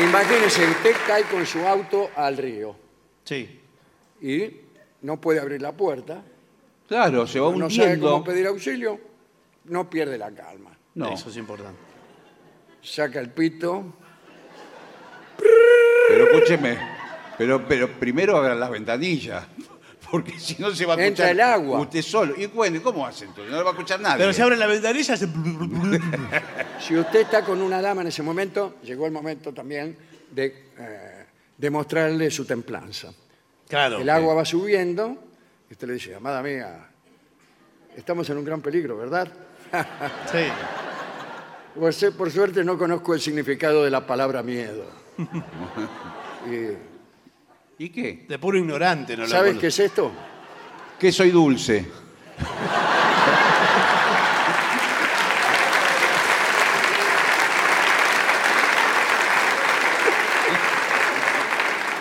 Imagínese, usted cae con su auto al río Sí. y no puede abrir la puerta, Claro, se va no sabe cómo pedir auxilio, no pierde la calma. No, Eso es importante. Saca el pito, pero escúcheme. Pero, pero primero abran las ventanillas. Porque si no se va a escuchar. Entra el agua. Usted solo. Y bueno, ¿y ¿cómo hace entonces? No le va a escuchar nadie. Pero si abre la ventanilla, se... Si usted está con una dama en ese momento, llegó el momento también de eh, demostrarle su templanza. Claro. El agua va subiendo y usted le dice, amada mía, estamos en un gran peligro, ¿verdad? Sí. Pues, eh, por suerte no conozco el significado de la palabra miedo. Y, ¿Y qué? De puro ignorante, no lo ¿Sabes qué es esto? Que soy dulce.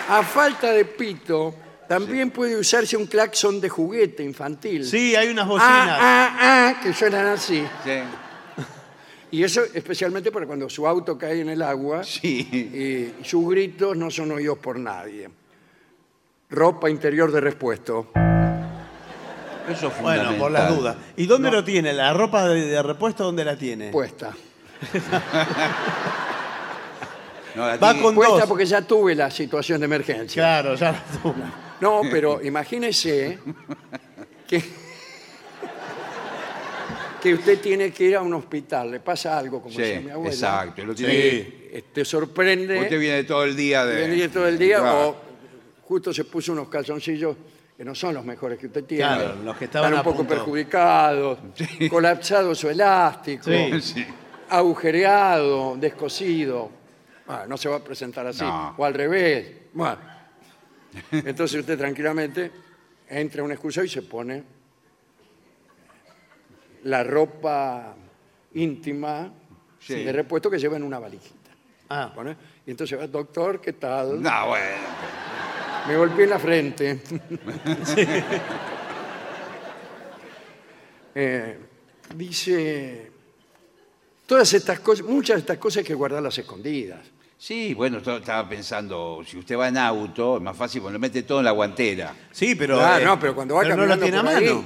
A falta de pito, también puede usarse un claxon de juguete infantil. Sí, hay unas bocinas. Ah, ah, ah, que suenan así. Sí. Y eso especialmente para cuando su auto cae en el agua Sí. y sus gritos no son oídos por nadie. Ropa interior de repuesto. Eso es Bueno, fundamental. por las dudas. ¿Y dónde lo tiene? ¿La ropa de, de repuesto dónde la tiene? Puesta. No, la Va tiene- con Puesta dos. porque ya tuve la situación de emergencia. Claro, ya la tuvo. No, pero imagínese que, que usted tiene que ir a un hospital, le pasa algo, como Sí, decía mi abuela. exacto. y lo tiene Sí. que- eh, Te sorprende, Usted viene todo el día de. viene todo el día Claro. o justo se puso unos calzoncillos que no son los mejores que usted tiene. Claro, los que estaban Están un a poco punto. perjudicados, colapsado su elástico, Sí. Sí. agujereado, descosido. Ah, no se va a presentar así. No. O al revés. Bueno. Entonces usted tranquilamente entra a un excusado y se pone la ropa íntima Sí. de repuesto que lleva en una valijita. Ah, Pone- Y entonces va, doctor, ¿qué tal? No, bueno. Me golpeé en la frente. Eh, dice, todas estas cosas, muchas de estas cosas hay que guardarlas escondidas. Sí, bueno, estaba pensando, si usted va en auto, es más fácil, porque lo mete todo en la guantera. sí, pero. Claro, eh, no, pero cuando va no lo caminando tiene a ahí, mano.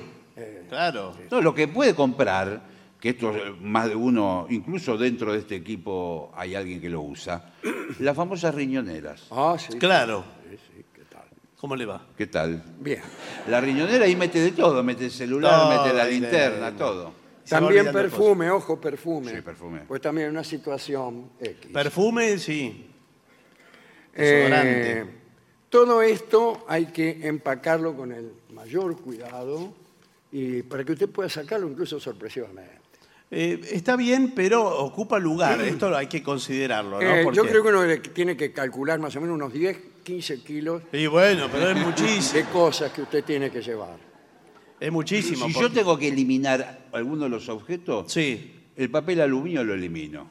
Claro. No, lo que puede comprar, que esto eh, más de uno, incluso dentro de este equipo hay alguien que lo usa, las famosas riñoneras. Ah, sí. Claro. ¿Cómo le va? ¿Qué tal? Bien. La riñonera ahí mete de todo, mete el celular, Todo, mete la linterna, todo. También perfume, ojo, perfume. Sí, perfume. Pues también una situación X. Perfume, sí. Eh, todo esto hay que empacarlo con el mayor cuidado y para que usted pueda sacarlo incluso sorpresivamente. Eh, está bien, pero ocupa lugar. Esto hay que considerarlo, ¿no? Eh, yo creo que uno le- tiene que calcular más o menos unos 10, 15 kilos Y bueno, pero es muchísimo. de cosas que usted tiene que llevar. Es muchísimo. Si porque- yo tengo que eliminar alguno de los objetos, Sí. el papel aluminio lo elimino.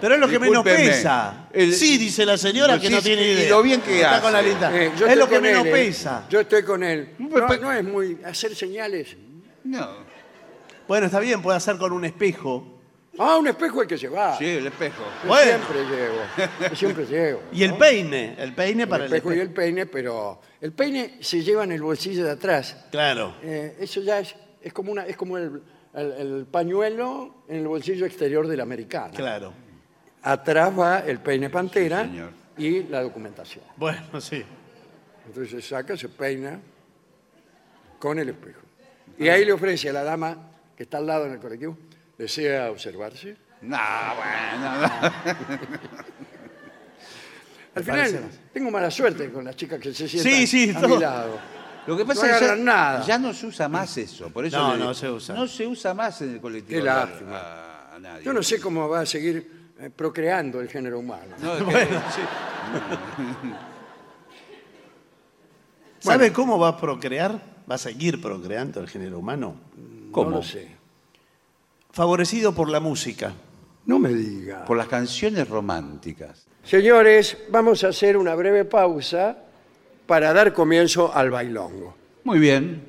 Pero es lo que menos Discúlpeme. pesa. El- sí, dice la señora que no sí, tiene y idea. lo bien que Está hace. con la linda. Eh, yo es estoy lo que con menos él, eh. pesa. Yo estoy con él. No es muy hacer señales. No. Bueno, está bien, puede hacer con un espejo. Ah, un espejo hay que llevar. Sí, el espejo. Yo Bueno. Siempre llevo. Yo siempre llevo. Y el peine, el peine para el el espejo y el peine, pero el peine se lleva en el bolsillo de atrás. Claro. Eh, eso ya es, es como, una, es como el, el- el pañuelo en el bolsillo exterior del americano. Claro. Atrás va el peine pantera señor. y la documentación. Bueno, sí. Entonces se saca, se peina con el espejo. Y ahí le ofrece a la dama que está al lado en el colectivo, desea observarse. No, bueno, no. Al final, tengo mala suerte con las chicas que se sientan Sí, sí, a todo. mi lado. Lo que pasa No es que ya, agarran nada. ya no se usa más eso. Por eso No, le- no se usa. No se usa más en el colectivo. Qué a- lástima. a- a nadie. Yo no sé cómo va a seguir eh, procreando el género humano. No, es que- Bueno, sí. ¿Sabe cómo va a procrear? Va a seguir procreando el género humano. ¿Cómo? No lo sé. Favorecido por la música. No me diga. Por las canciones románticas. Señores, vamos a hacer una breve pausa para dar comienzo al bailongo. Muy bien.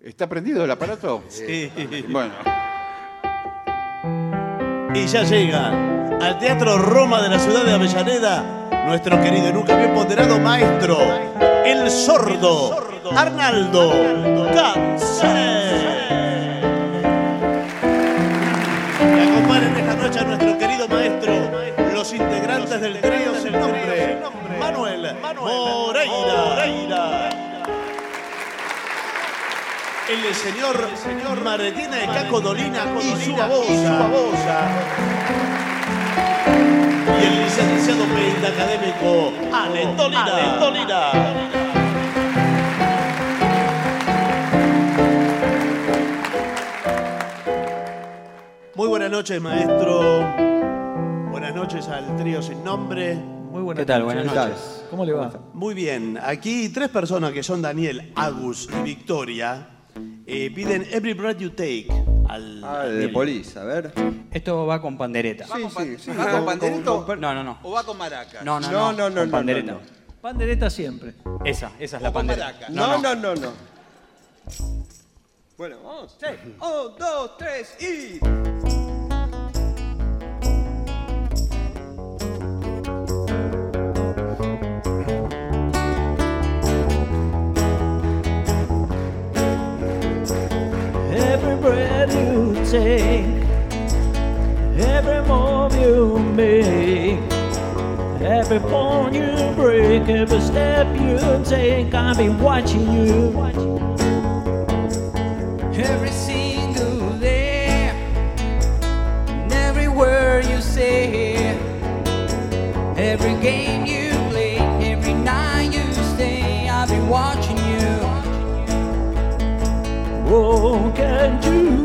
¿Está prendido el aparato? Sí. Bueno, Y ya llega al Teatro Roma de la ciudad de Avellaneda nuestro querido y nunca bien ponderado maestro, el sordo, Arnaldo Cáceres. Y acompañan esta noche a nuestro querido maestro, los integrantes del trío sin nombre, Manuel Moreira. El señor, señor Marretina de Caco Dolina y su babosa. Y el licenciado académico Ale Dolina. Muy buenas noches, maestro. Buenas noches al trío sin nombre. Muy buenas ¿Qué tal? noches. Buenas noches. ¿Cómo le va? Muy bien, aquí tres personas que son Daniel, Agus y Victoria eh, piden Every Breath You Take al... Ah, al de. Polis, a ver. Esto va con pandereta. ¿Va con, pan- sí, ¿va sí. con panderito No, no, no. o va con maraca? No, no, No, no. no, no, con no, pandereta. no, Pandereta siempre. Esa, esa es la O con pandereta. maraca. No, no, no, no. Bueno, vamos. Un, dos, tres y. take, every move you make, every bone you break, every step you take, I've been watching you. Every single day, and every word you say, every game you play, every night you stay, I've been watching you. Oh, can't you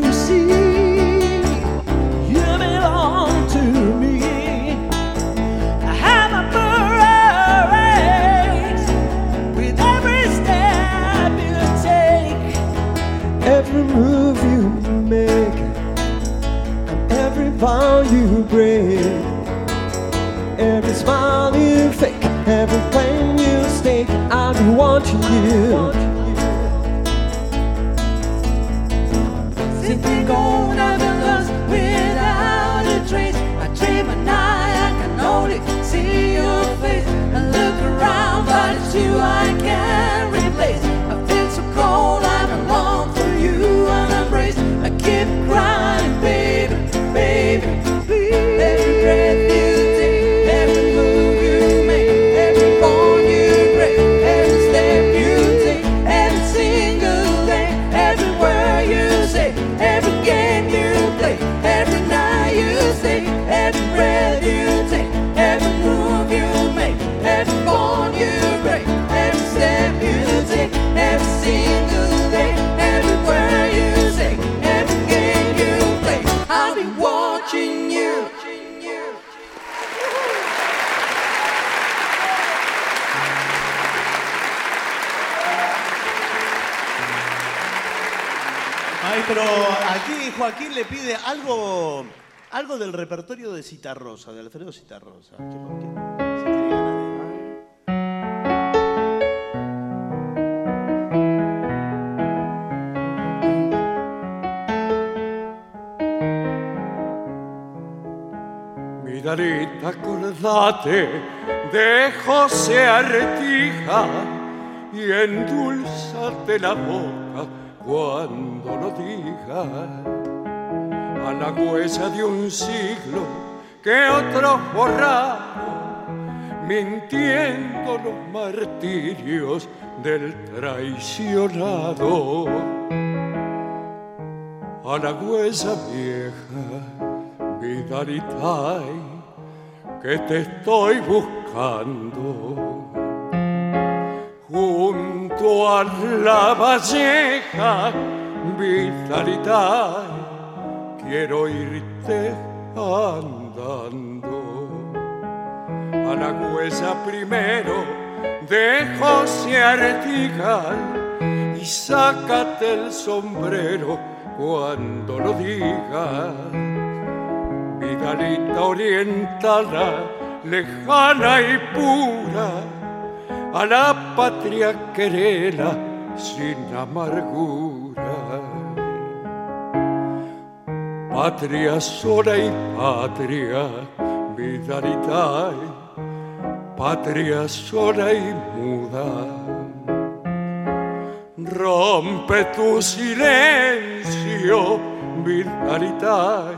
vow you break, every smile you fake, every plan you stake, I'll be watching you. Sitting on Maestro, aquí Joaquín le pide algo Algo del repertorio de Citarrosa, de Alfredo Citarrosa. ¿Qué, por acordate de José Artija y endulzate la boca cuando lo diga a la huella de un siglo que otros borraron, mintiendo los martirios del traicionado. A la huella vieja, Vidalitay, que te estoy buscando. Junto a la valleja, Vitalitay, quiero irte andando. A la huella primero de José Artigal y sácate el sombrero cuando lo digas. Vidalita orientada, lejana y pura, a la patria querela sin amargura. Patria sola y patria, Vidalita, patria sola y muda. Rompe tu silencio, Vidalita,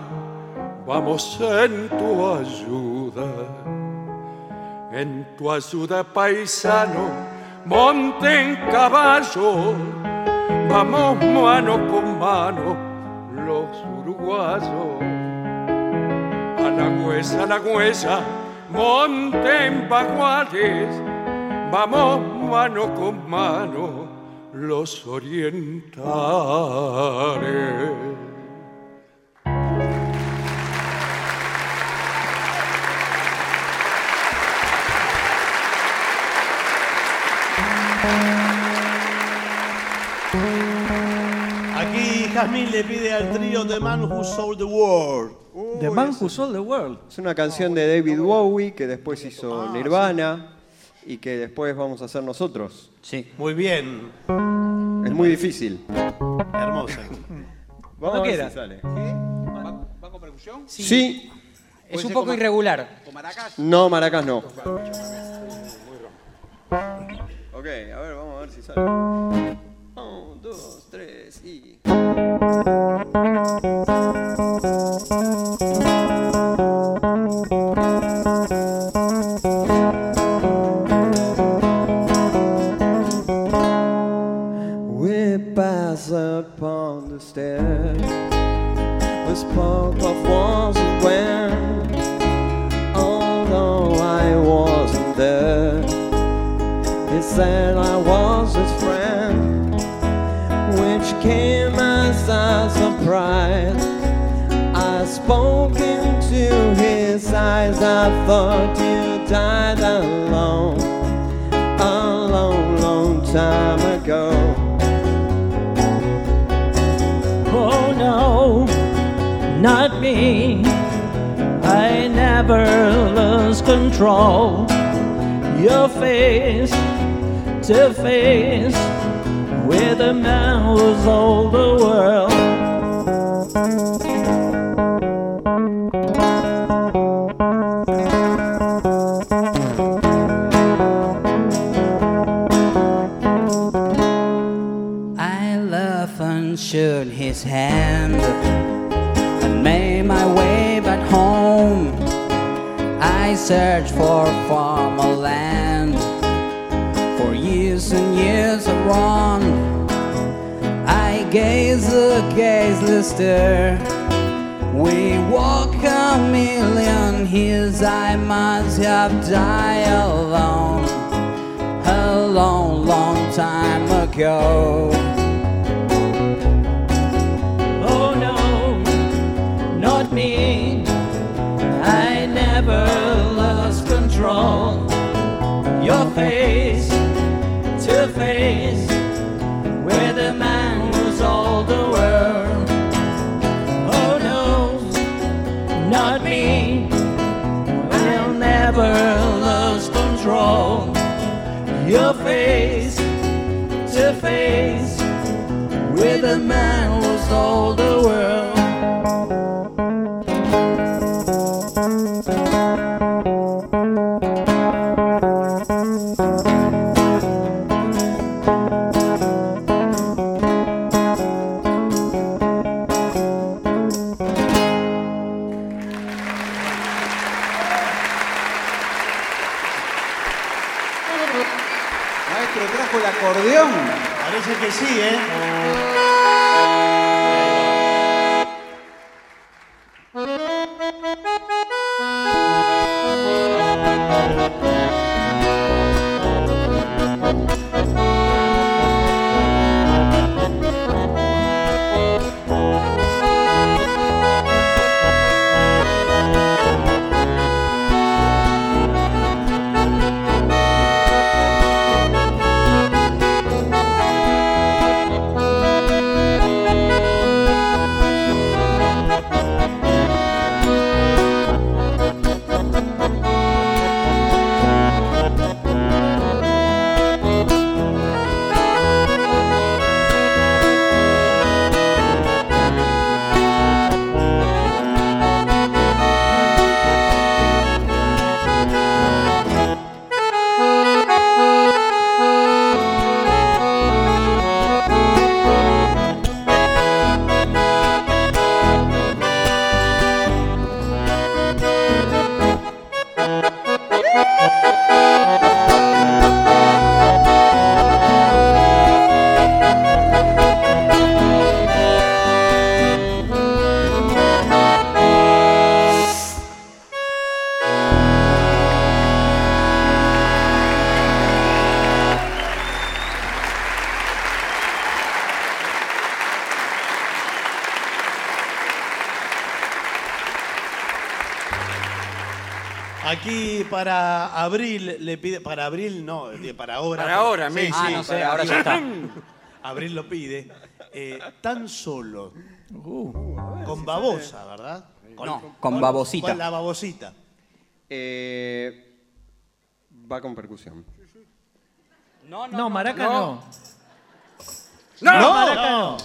vamos en tu ayuda. En tu ayuda, paisano, monte en caballo, vamos mano con mano, los uruguayos. A la huesa, a la huesa, monte en baguales, vamos mano con mano, los orientales. Aquí Jazmín le pide al trío The Man Who Sold the World. The Man Who Sold the World. Es una canción de David Bowie que después hizo Nirvana y que después vamos a hacer nosotros. Sí. Muy bien, Es muy difícil. hermosa. Vamos a ver queda. si sale. ¿Va, va con percusión? Sí. Es un poco irregular. ¿Con maracas? No, maracas no. Ok, a ver, vamos a ver si sale. Un, dos, tres y. We pass upon the stairs. Said I was his friend, which came as a surprise. I spoke into his eyes. I thought you died alone, a long, long time ago. Oh no, not me. I never lose control. Your face to face with a man who's all the world. I laughed and shook his hand and made my way back home. I searched for farmer land years around. I gaze a gazeless stare. We walk a million hills. I must have died alone a long, long time ago. With a man who sold abril le pide, para abril no, de- para ahora. Para ahora Sí, mismo. Ah, sí, no sé, para ahora ya está. Abril lo pide. Eh, tan solo. con babosa, ¿verdad? No, con babosita. Con la babosita. Eh, va con percusión. No, No, maraca no. no. ¡No! No, maraca no.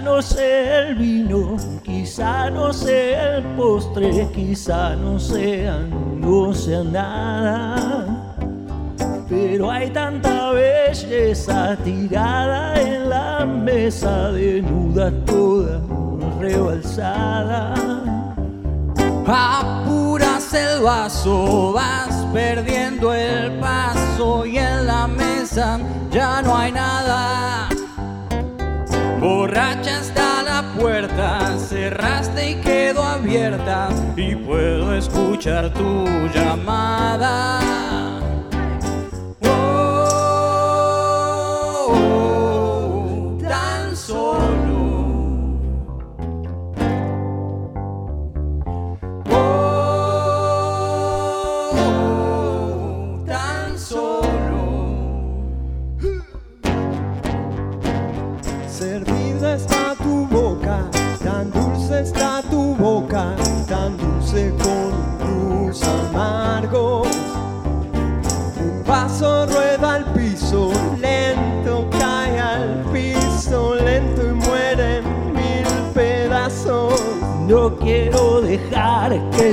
Quizá no sea el vino, quizá no sea el postre, quizá no sea, no sea nada. Pero hay tanta belleza tirada en la mesa, desnuda toda, rebalsada. Apuras el vaso, vas perdiendo el paso y en la mesa ya no hay nada. Borracha está la puerta, cerraste y quedó abierta y puedo escuchar tu llamada.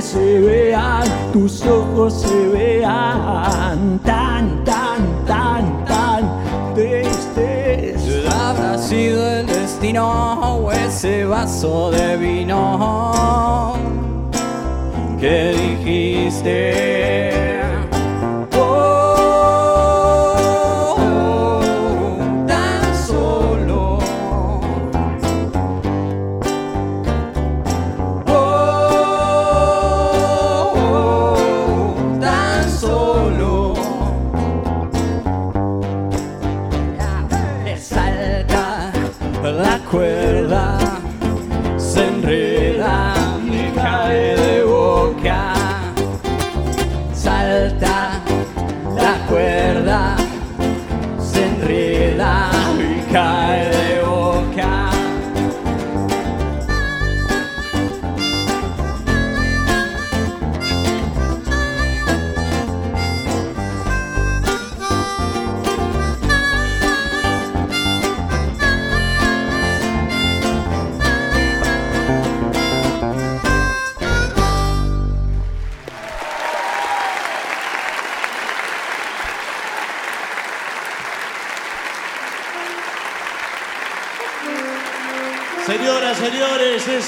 Se vean, tus ojos se vean tan, tan, tan, tan tristes. Habrá sido el destino o ese vaso de vino que dijiste.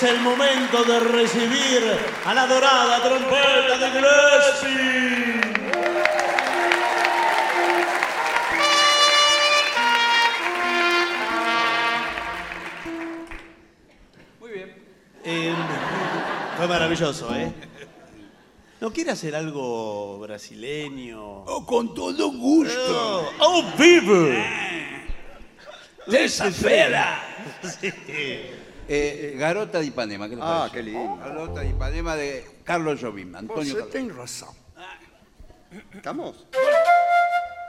Es el momento de recibir a la dorada trompeta de Gillespie. Muy bien. fue maravilloso, ¿eh? ¿No quiere hacer algo brasileño? Oh, con todo gusto. Oh, ¡Oh, vivo! Terça-feira. Eh, Garota de Ipanema, ¿qué le Ah, parece? qué lindo. Garota de Ipanema de Carlos Jobim, Antonio Você Carlos. tem razão. ¿Estamos?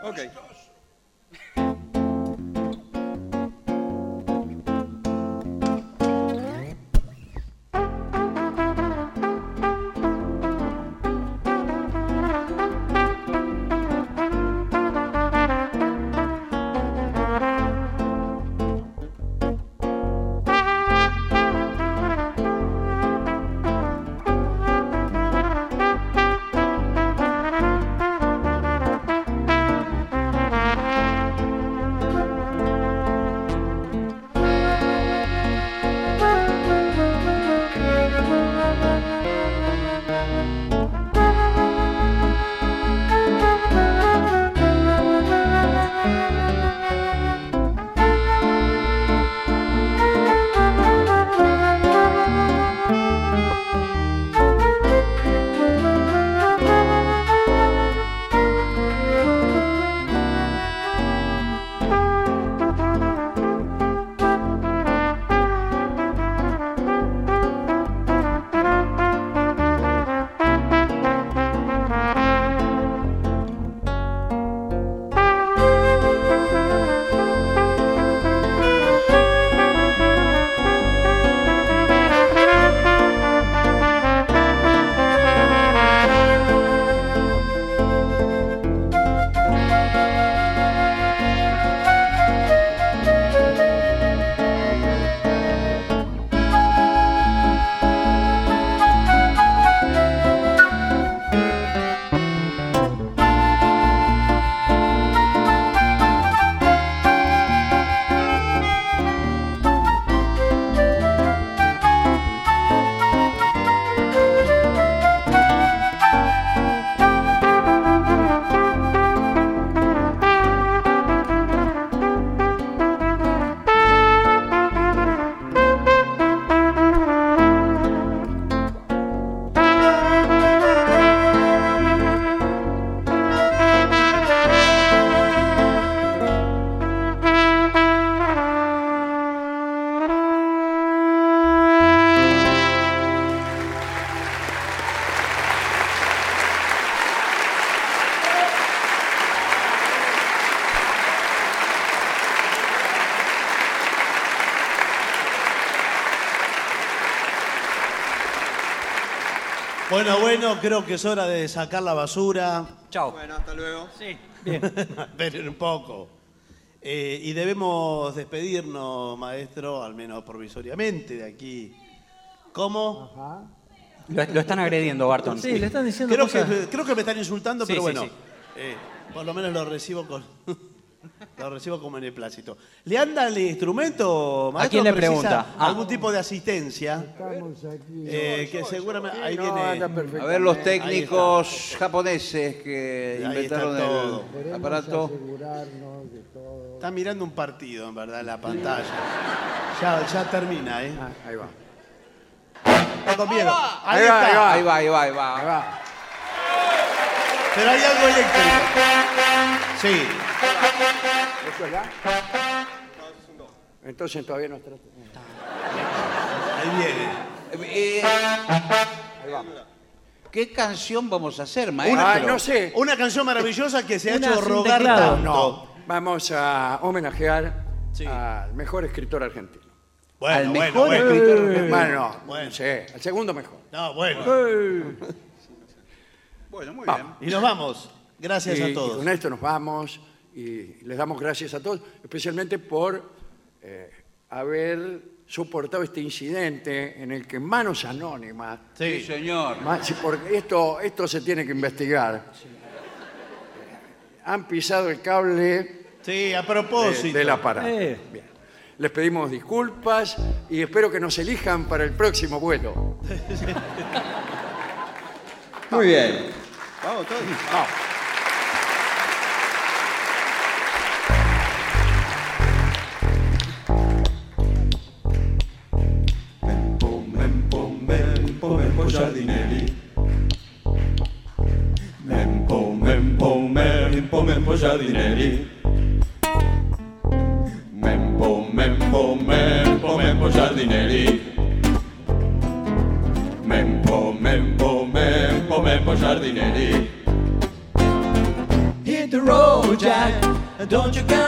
Ok. Bueno, creo que es hora de sacar la basura. Chao. Bueno, hasta luego. Sí, bien. Esperen un poco. Eh, y debemos despedirnos, maestro, al menos provisoriamente de aquí. ¿Cómo? Lo, lo están agrediendo, Barton. Sí, le están diciendo Creo cosas. que, creo que me están insultando, Sí, pero sí, bueno, sí. eh, por lo menos lo recibo con lo recibo con beneplácito. ¿Le anda el instrumento, maestro? quién le ¿Precisa pregunta? Ah. Algún tipo de asistencia. Estamos aquí. Eh, que seguramente ahí No, viene. perfecto. A ver los técnicos japoneses que Ahí está inventaron todo. el Queremos aparato. asegurarnos de todo. Está mirando un partido, en verdad, en la pantalla. Ya, ya termina, ¿eh? Ah, ahí va. Está con miedo. Ahí, Ahí va, está. Ahí va, ahí va, ahí va. Ahí va. Pero hay algo eléctrico. Sí. ¿Eso es la? Entonces todavía no está. Ahí viene. Eh, ¿Qué canción vamos a hacer, maestro? Ah, no sé. Una canción maravillosa que se ha hecho sin rogar teclado. tanto. No, vamos a homenajear Sí. al mejor escritor argentino. Bueno, Al bueno, mejor bueno. escritor. Bueno, no, Bueno. sí, el segundo mejor. No, bueno. Bueno, muy bien. Y nos vamos. Gracias a todos. con esto nos vamos y les damos gracias a todos, especialmente por eh, haber soportado este incidente en el que manos anónimas, Sí, señor. porque esto, esto se tiene que investigar, eh, han pisado el cable Sí, a propósito. del aparato. Eh. Bien. Les pedimos disculpas y espero que nos elijan para el próximo vuelo. Muy bien. Vamos todos. Vamos. Mempo, mempo, mempo, mempo Giardinelli. Mempo, mempo, mempo, mempo Giardinelli. Mempo, mempo, mempo, mempo Giardinelli. Don't you get